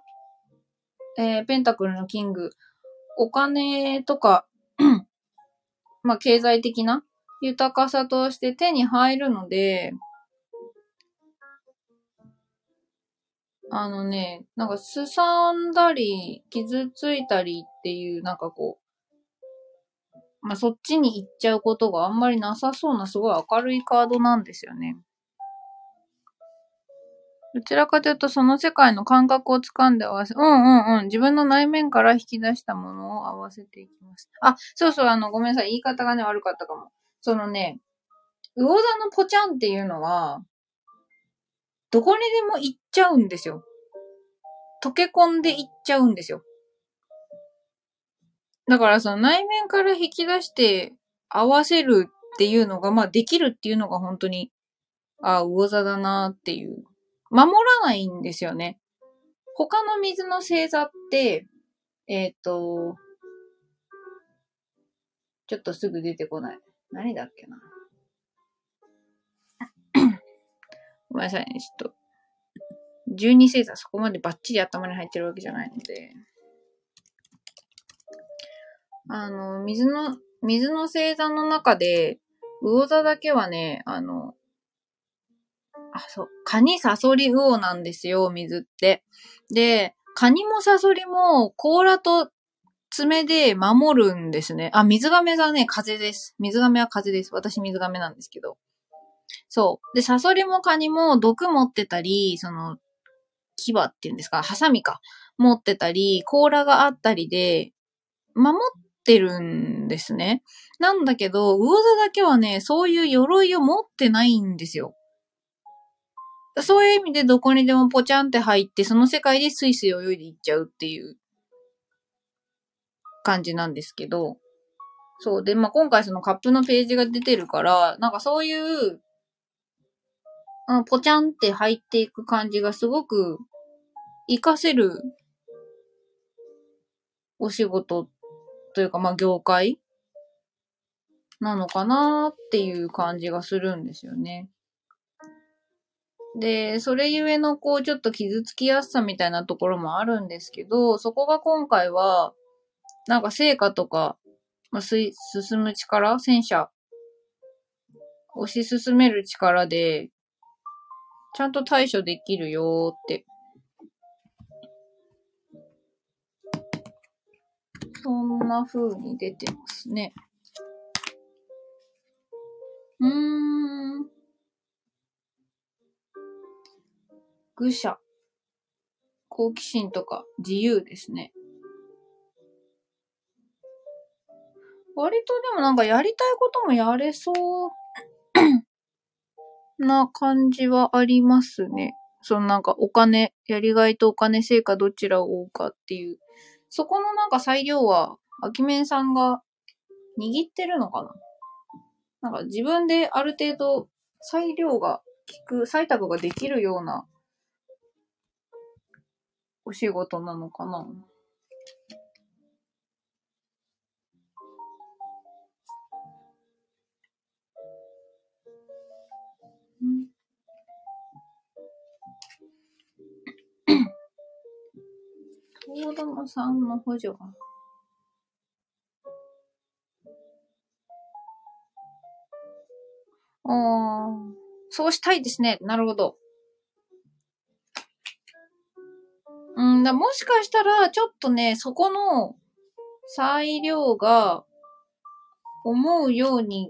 えー、ペンタクルのキング、お金とか まあ、経済的な豊かさとして手に入るので、あのね、なんかすさんだり、傷ついたりっていう、なんかこう、まあ、そっちに行っちゃうことがあんまりなさそうなすごい明るいカードなんですよね。どちらかというと、その世界の感覚をつかんで合わせ、うんうんうん。自分の内面から引き出したものを合わせていきます。あ、そうそう、あの、ごめんなさい。言い方がね、悪かったかも。そのね、魚座のポチャンっていうのは、どこにでも行っちゃうんですよ。溶け込んでいっちゃうんですよ。だからその内面から引き出して合わせるっていうのが、まあできるっていうのが本当に、ああ、魚座だなっていう守らないんですよね。他の水の星座って、えっ、ー、と、ちょっとすぐ出てこない。何だっけな。ごめんなさいね、ちょっと。12星座そこまでバッチリ頭に入ってるわけじゃないので。あの、水の、水の星座の中で、魚座だけはね、あの、あ、そう。カニサソリ魚なんですよ、水って。で、カニもサソリも甲羅と爪で守るんですね。あ、水亀がね、風です。水亀は風です。私水亀なんですけど。そう。で、サソリもカニも毒持ってたり、その、牙っていうんですか、ハサミか。持ってたり、甲羅があったりで、守ってるんですね。なんだけど、魚座だけはね、そういう鎧を持ってないんですよ。そういう意味でどこにでもポチャンって入って、その世界でスイスイ泳いでいっちゃうっていう感じなんですけど、そう。で、まあ、今回そのカップのページが出てるから、なんかそういう、うん、ポチャンって入っていく感じがすごく活かせるお仕事というか、まあ、業界なのかなっていう感じがするんですよね。で、それゆえのこうちょっと傷つきやすさみたいなところもあるんですけど、そこが今回は、なんか成果とか、まあ、進む力戦車押し進める力で、ちゃんと対処できるよーって。そんな風に出てますね。うーん。愚者、好奇心とか自由ですね。割とでもなんかやりたいこともやれそう な感じはありますね。そのなんかお金、やりがいとお金成果どちらを追うかっていう。そこのなんか裁量は、アキメンさんが握ってるのかな？なんか自分である程度裁量が効く、採択ができるようなお仕事なのかな？東玉さんの補助が。ああ、そうしたいですね。なるほど。だ、もしかしたら、ちょっとね、そこの裁量が思うように、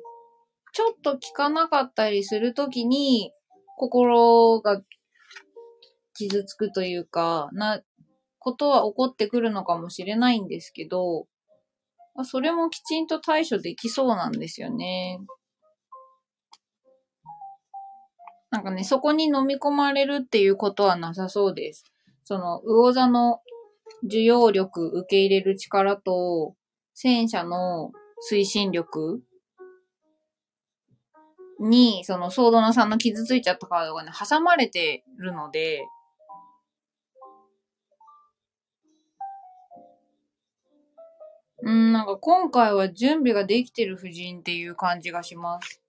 ちょっと効かなかったりするときに、心が傷つくというか、な、ことは起こってくるのかもしれないんですけど、それもきちんと対処できそうなんですよね。なんかね、そこに飲み込まれるっていうことはなさそうです。その、魚座の受容力、受け入れる力と、戦車の推進力に、その、ソードの3の傷ついちゃったカードがね、挟まれてるので、うん、なんか今回は準備ができてる夫人っていう感じがします。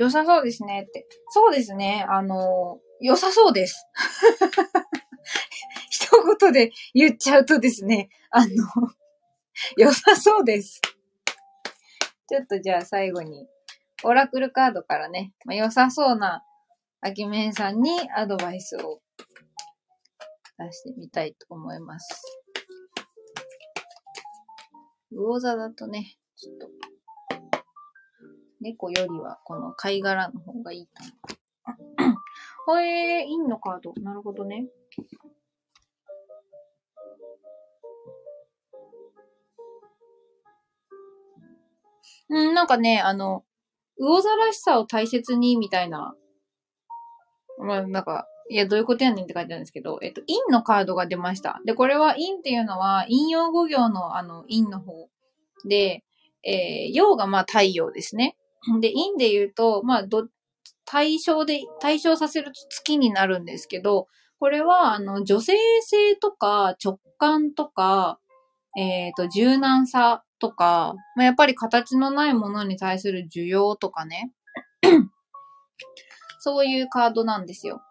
良さそうですねって。そうですね。あの、良さそうです。一言で言っちゃうとですね、あの、良さそうです。ちょっとじゃあ最後に、オラクルカードからね、まあ、良さそうなアキメンさんにアドバイスを出してみたいと思います。魚座だとね、ちょっと猫よりはこの貝殻の方がいいと思う。えー、インのカード。なるほどね。うん、なんかね、あの、魚座らしさを大切にみたいな。まあ、なんか、いや、どういうことやねんって書いてあるんですけど、えっと、陰のカードが出ました。で、これは陰っていうのは、陰陽語行のあの、陰の方で、えー、陽がまあ太陽ですね。で、陰で言うと、まあ、ど、対象で、対象させると月になるんですけど、これは、あの、女性性とか直感とか、えっ、ー、と、柔軟さとか、まあ、やっぱり形のないものに対する需要とかね。そういうカードなんですよ。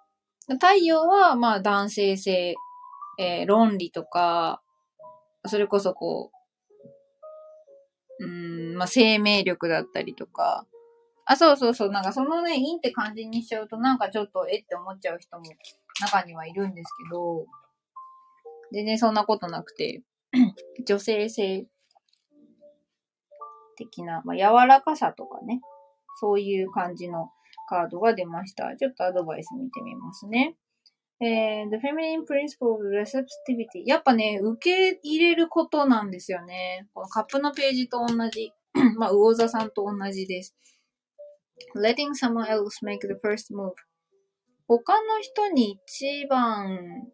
太陽は、まあ、男性性、えー、論理とか、それこそこうう、ん、まあ、生命力だったりとか。あ、そうそうそう。なんかそのね、いいって感じにしちゃうとなんかちょっとえって思っちゃう人も中にはいるんですけど、全然そんなことなくて、女性性的な、まあ、柔らかさとかね、そういう感じのカードが出ました。ちょっとアドバイス見てみますね。えー、the feminine principle of receptivity. やっぱね、受け入れることなんですよね。このカップのページと同じ。まあ、魚座さんと同じです。letting someone else make the first move. 他の人に一番、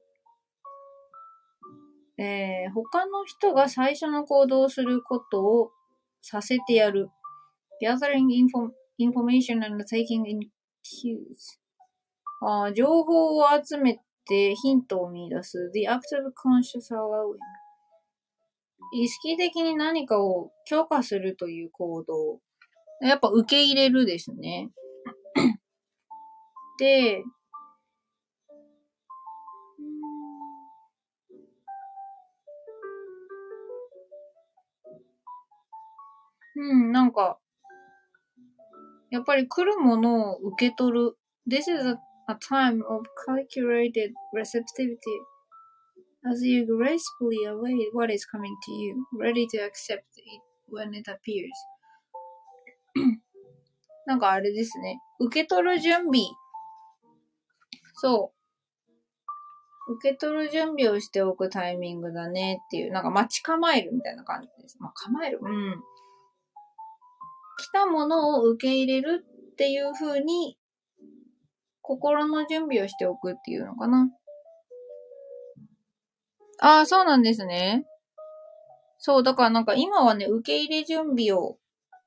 えー、他の人が最初の行動をすることをさせてやる。gathering info information and taking in cues. あ情報を集めてヒントを見出す。The act of conscious allowing. 意識的に何かを許可するという行動。やっぱ受け入れるですね。で、うん、なんか、やっぱり来るものを受け取る。This is a a time of calculated receptivity as you gracefully await what is coming to you, ready to accept it when it appears. なんかあれですね。受け取る準備。そう。受け取る準備をしておくタイミングだねっていう、なんか待ち構えるみたいな感じです。まあ、構える。うん。来たものを受け入れるっていう風に心の準備をしておくっていうのかな。ああ、そうなんですね。そう、だからなんか今はね、受け入れ準備を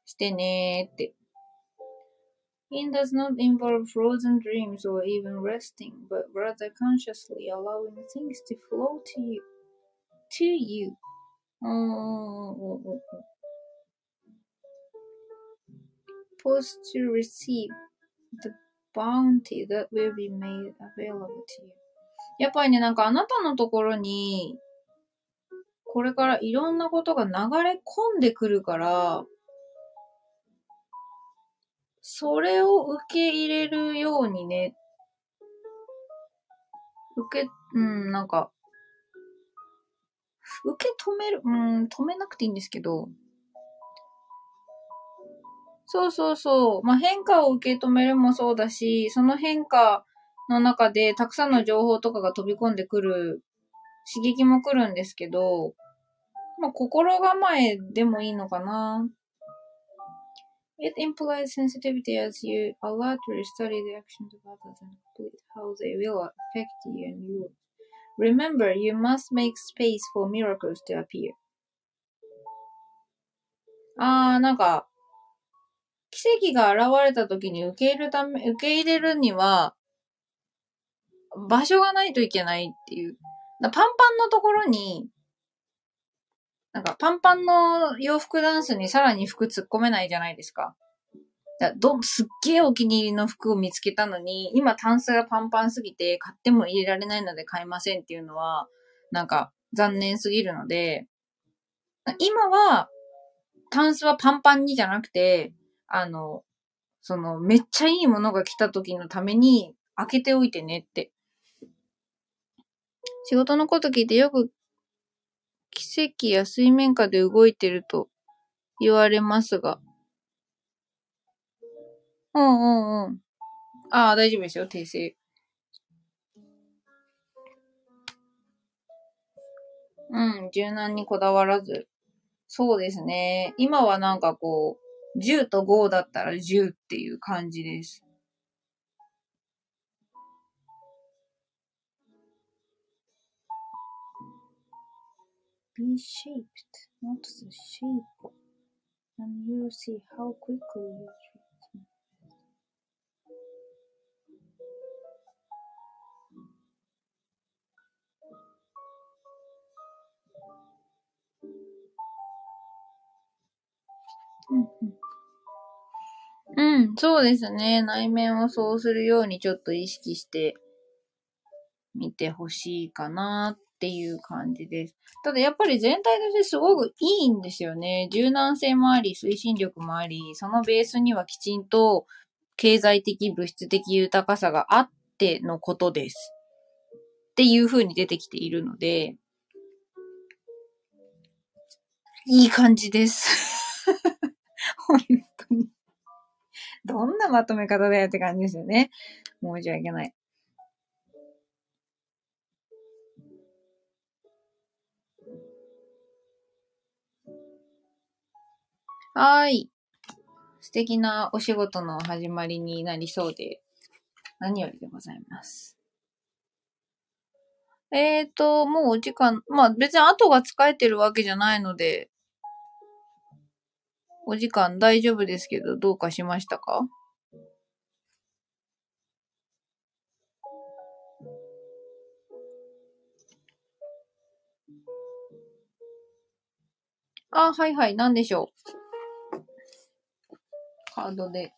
してねーって。It does not involve frozen dreams or even resting, but rather consciously allowing things to flow to you. To you. うん。Pause to receive the bounty that will be made available to you. やっぱりね、なんかあなたのところに、これからいろんなことが流れ込んでくるから、それを受け入れるようにね、受け、うん、なんか、受け止める、うん、止めなくていいんですけど、そうそうそう。まあ、変化を受け止めるもそうだし、その変化の中でたくさんの情報とかが飛び込んでくる、刺激も来るんですけど、まあ、心構えでもいいのかな。It implies sensitivity as you allow to study the actions of others and complete how they will affect you and you. Remember, you must make space for miracles to appear. あー、なんか、奇跡が現れた時に受け入れるため、受け入れるには、場所がないといけないっていう。パンパンのところに、なんかパンパンの洋服ダンスにさらに服突っ込めないじゃないですか。だどすっげえお気に入りの服を見つけたのに、今タンスがパンパンすぎて買っても入れられないので買いませんっていうのは、なんか残念すぎるので、今はタンスはパンパンにじゃなくて、あの、そのめっちゃいいものが来た時のために開けておいてねって。仕事のこと聞いてよく奇跡や水面下で動いてると言われますが。うんうんうん。ああ、大丈夫ですよ、訂正。うん、柔軟にこだわらず。そうですね。今はなんかこう、10と5だったら10っていう感じです。be shaped, not the shape, and you'll see how quickly your dreams manifest. うん、うんそうですね。内面をそうするようにちょっと意識してみてほしいかなっていう感じです。ただやっぱり全体としてすごくいいんですよね。柔軟性もあり、推進力もあり、そのベースにはきちんと経済的、物質的豊かさがあってのことです。っていう風に出てきているので、いい感じです。どんなまとめ方だよって感じですよね。申し訳ない。はーい。素敵なお仕事の始まりになりそうで、何よりでございます。えーと、もうお時間、まあ別に後が使えてるわけじゃないので、お時間大丈夫ですけど、どうかしましたか？あ、はいはい、なんでしょう？カードで。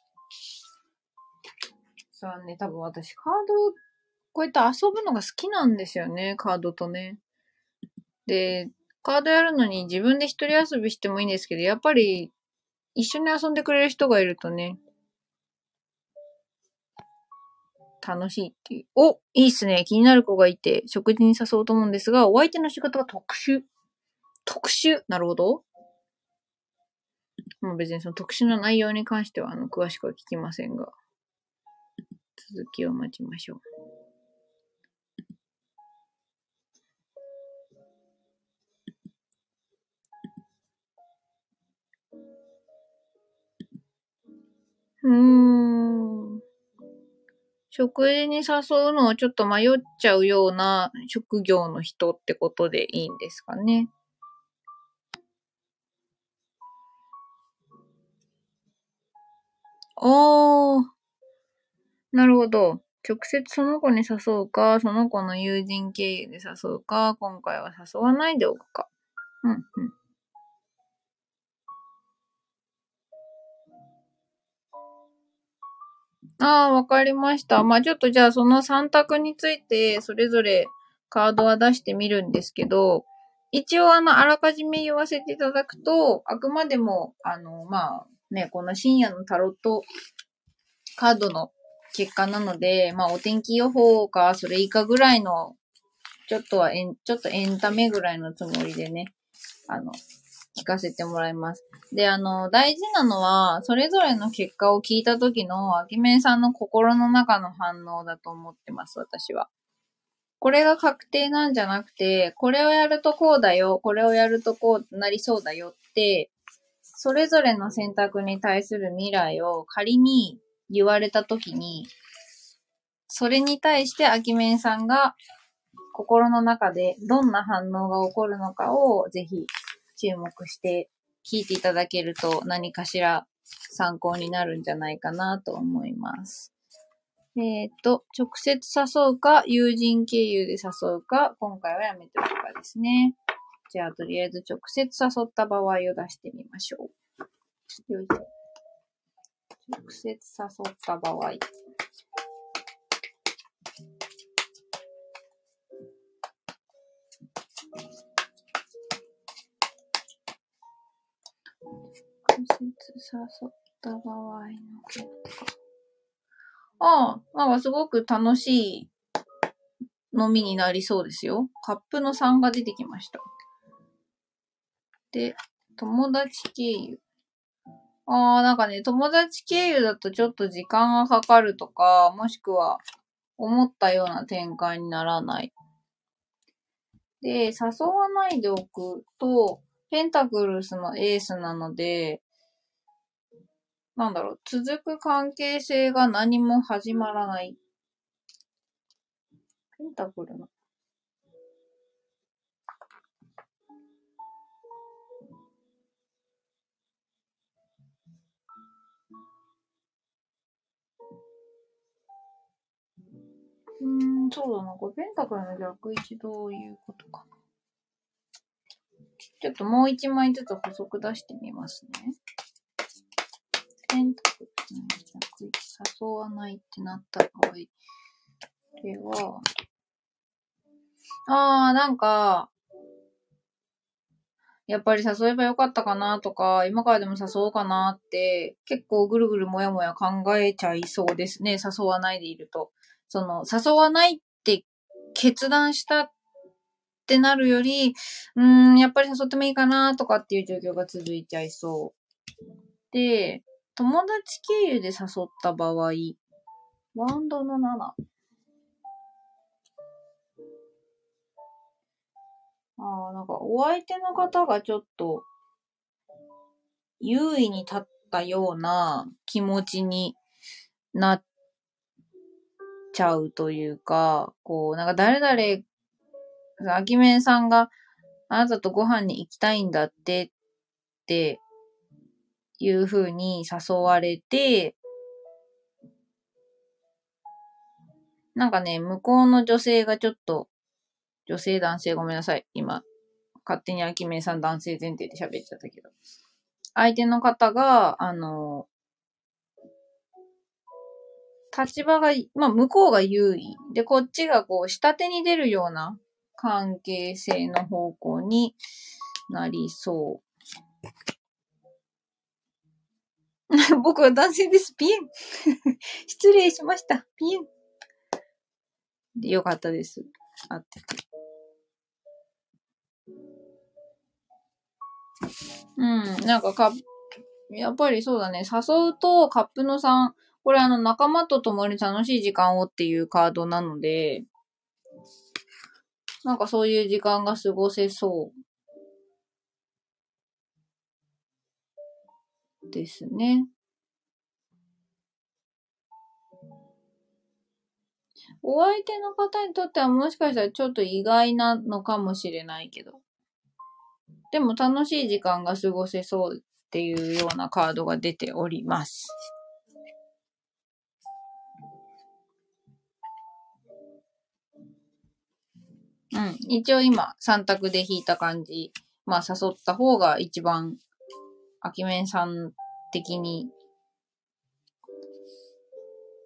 さあね、多分私カード、こうやって遊ぶのが好きなんですよね、カードとね。で、カードやるのに自分で一人遊びしてもいいんですけど、やっぱり一緒に遊んでくれる人がいるとね、楽しいっていう。おいいっすね。気になる子がいて、食事に誘おうと思うんですが、お相手の仕事は特殊。特殊？なるほど。まあ別にその特殊な内容に関してはあの詳しくは聞きませんが、続きを待ちましょう。うん。食事に誘うのをちょっと迷っちゃうような職業の人ってことでいいんですかね。ああ。なるほど。直接その子に誘うか、その子の友人経由で誘うか、今回は誘わないでおくか。うん、うん。ああ、わかりました。まあちょっとじゃあその3択について、それぞれカードは出してみるんですけど、一応あの、あらかじめ言わせていただくと、あくまでも、あの、まあ、ね、この深夜のタロットカードの結果なので、まあお天気予報か、それ以下ぐらいの、ちょっとはエン、ちょっとエンタメぐらいのつもりでね、あの、聞かせてもらいます。で、あの、大事なのは、それぞれの結果を聞いた時の、アキメンさんの心の中の反応だと思ってます、私は。これが確定なんじゃなくて、これをやるとこうだよ、これをやるとこうなりそうだよって、それぞれの選択に対する未来を仮に言われたときに、それに対してアキメンさんが心の中でどんな反応が起こるのかをぜひ注目して聞いていただけると何かしら参考になるんじゃないかなと思います。えっ、ー、と、直接誘うか、友人経由で誘うか、今回はやめておくかですね。じゃあ、とりあえず直接誘った場合を出してみましょう。よいしょ。直接誘った場合。接誘った場合の結果。ああ、なんかすごく楽しい飲みになりそうですよ。カップの3が出てきました。で、友達経由。ああ、なんかね、友達経由だとちょっと時間がかかるとか、もしくは思ったような展開にならない。で、誘わないでおくと、ペンタクルスのエースなので、なんだろう、続く関係性が何も始まらない。ペンタクルの。うん、そうだな。これペンタクルの逆位置どういうことかな。ちょっともう一枚ずつ補足出してみますね。選択肢の逆誘わないってなった場合では、あー、なんか、やっぱり誘えばよかったかなとか、今からでも誘おうかなって、結構ぐるぐるもやもや考えちゃいそうですね。誘わないでいると。その、誘わないって決断したってなるより、うーん、やっぱり誘ってもいいかなとかっていう状況が続いちゃいそう。で、友達経由で誘った場合、ワンドの7。ああ、なんかお相手の方がちょっと優位に立ったような気持ちになっちゃうというか、こう、なんか誰々、アキメンさんがあなたとご飯に行きたいんだってっていう風に誘われて、なんかね、向こうの女性がちょっと、女性男性ごめんなさい。今、勝手に秋めさん男性前提で喋っちゃったけど。相手の方が、あの、立場が、まあ、向こうが優位。で、こっちがこう、下手に出るような関係性の方向になりそう。僕は男性です。ピエン。失礼しました。ピエン。よかったです。あってて。うん、なんかか、やっぱりそうだね。誘うとカップの3、これあの仲間と共に楽しい時間をっていうカードなので、なんかそういう時間が過ごせそうですね。お相手の方にとってはもしかしたらちょっと意外なのかもしれないけど。でも楽しい時間が過ごせそうっていうようなカードが出ております。うん。一応今3択で引いた感じ。まあ誘った方が一番アキメンさん的に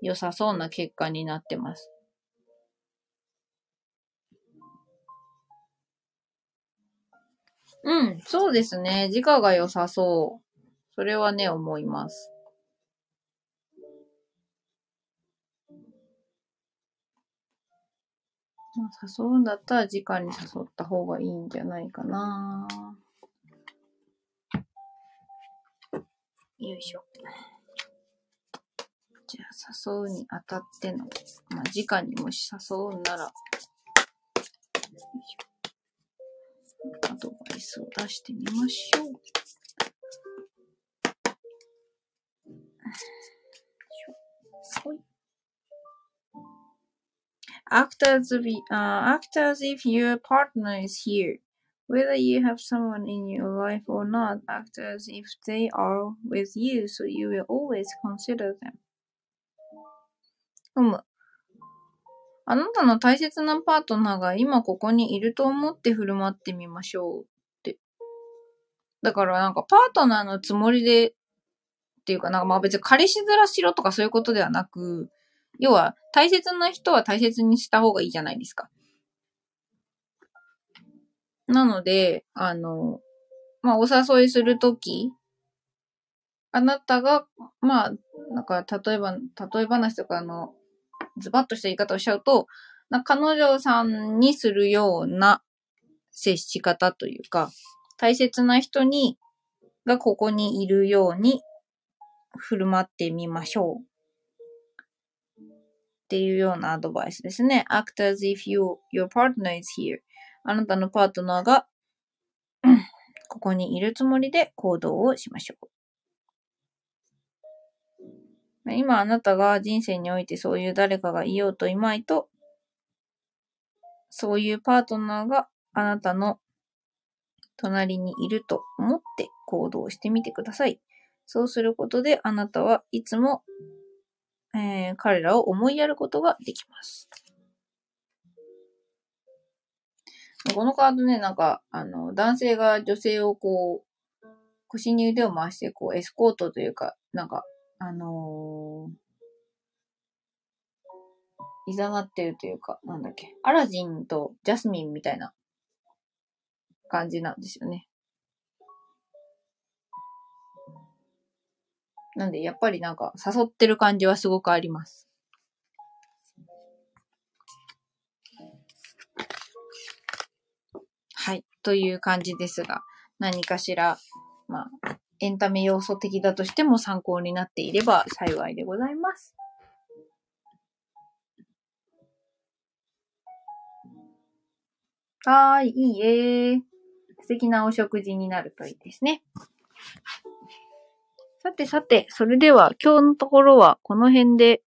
良さそうな結果になってます。うん、そうですね。時価が良さそう。それはね、思います。まあ、誘うんだったら直に誘った方がいいんじゃないかな。よいしょ。じゃあ、誘うにあたっての、まあ、直にもし誘うんなら、よいしょ。アドバイスを出してみましょう。ほい。act as if, uh, act as if your partner is here. Whether you have someone in your life or not, act as if they are with you, so you will always consider them. うむ。 あなたの大切なパートナーが今ここにいると思って振る舞ってみましょうって。だからなんかパートナーのつもりでっていうかなんかまあ別に彼氏面しろとかそういうことではなく、要は、大切な人は大切にした方がいいじゃないですか。なので、あの、まあ、お誘いするとき、あなたが、まあ、なんか、例えば、例え話とかの、ズバッとした言い方をしちゃうと、彼女さんにするような接し方というか、大切な人に、がここにいるように振る舞ってみましょう。っていうようなアドバイスですね。act as if you, your partner is here. あなたのパートナーが、ここにいるつもりで行動をしましょう。今あなたが人生においてそういう誰かがいようといまいと、そういうパートナーがあなたの隣にいると思って行動してみてください。そうすることであなたはいつもえー、彼らを思いやることができます。このカードね、なんか、あの、男性が女性をこう、腰に腕を回して、こう、エスコートというか、なんか、あのー、いざなってるというか、なんだっけ、アラジンとジャスミンみたいな感じなんですよね。なんで、やっぱりなんか、誘ってる感じはすごくあります。はい。という感じですが、何かしら、まあ、エンタメ要素的だとしても参考になっていれば幸いでございます。はーい、いいえ素敵なお食事になるといいですね。さてさて、それでは今日のところはこの辺で、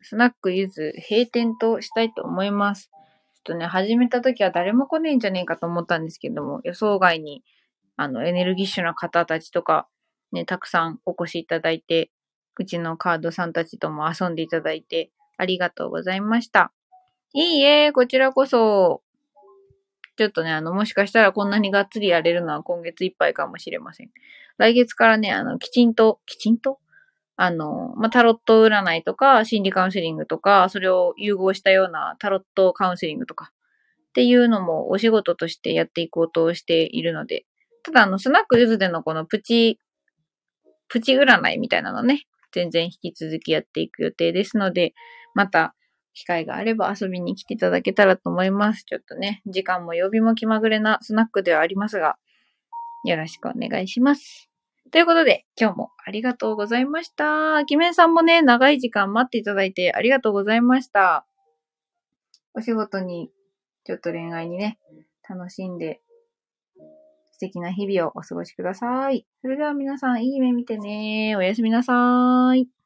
スナックゆず閉店としたいと思います。ちょっとね、始めた時は誰も来ねえんじゃねえかと思ったんですけども、予想外に、あの、エネルギッシュな方たちとか、ね、たくさんお越しいただいて、うちのカードさんたちとも遊んでいただいて、ありがとうございました。いいえ、こちらこそ、ちょっとね、あの、もしかしたらこんなにがっつりやれるのは今月いっぱいかもしれません。来月からね、あの、きちんと、きちんと？あの、まあ、タロット占いとか、心理カウンセリングとか、それを融合したようなタロットカウンセリングとか、っていうのもお仕事としてやっていこうとしているので、ただあの、スナックゆずでのこのプチ、プチ占いみたいなのね、全然引き続きやっていく予定ですので、また、機会があれば遊びに来ていただけたらと思います。ちょっとね、時間も曜日も気まぐれなスナックではありますが、よろしくお願いします。ということで、今日もありがとうございました。キメンさんもね、長い時間待っていただいてありがとうございました。お仕事に、ちょっと恋愛にね、楽しんで、素敵な日々をお過ごしください。それでは皆さん、いい夢見てね。おやすみなさい。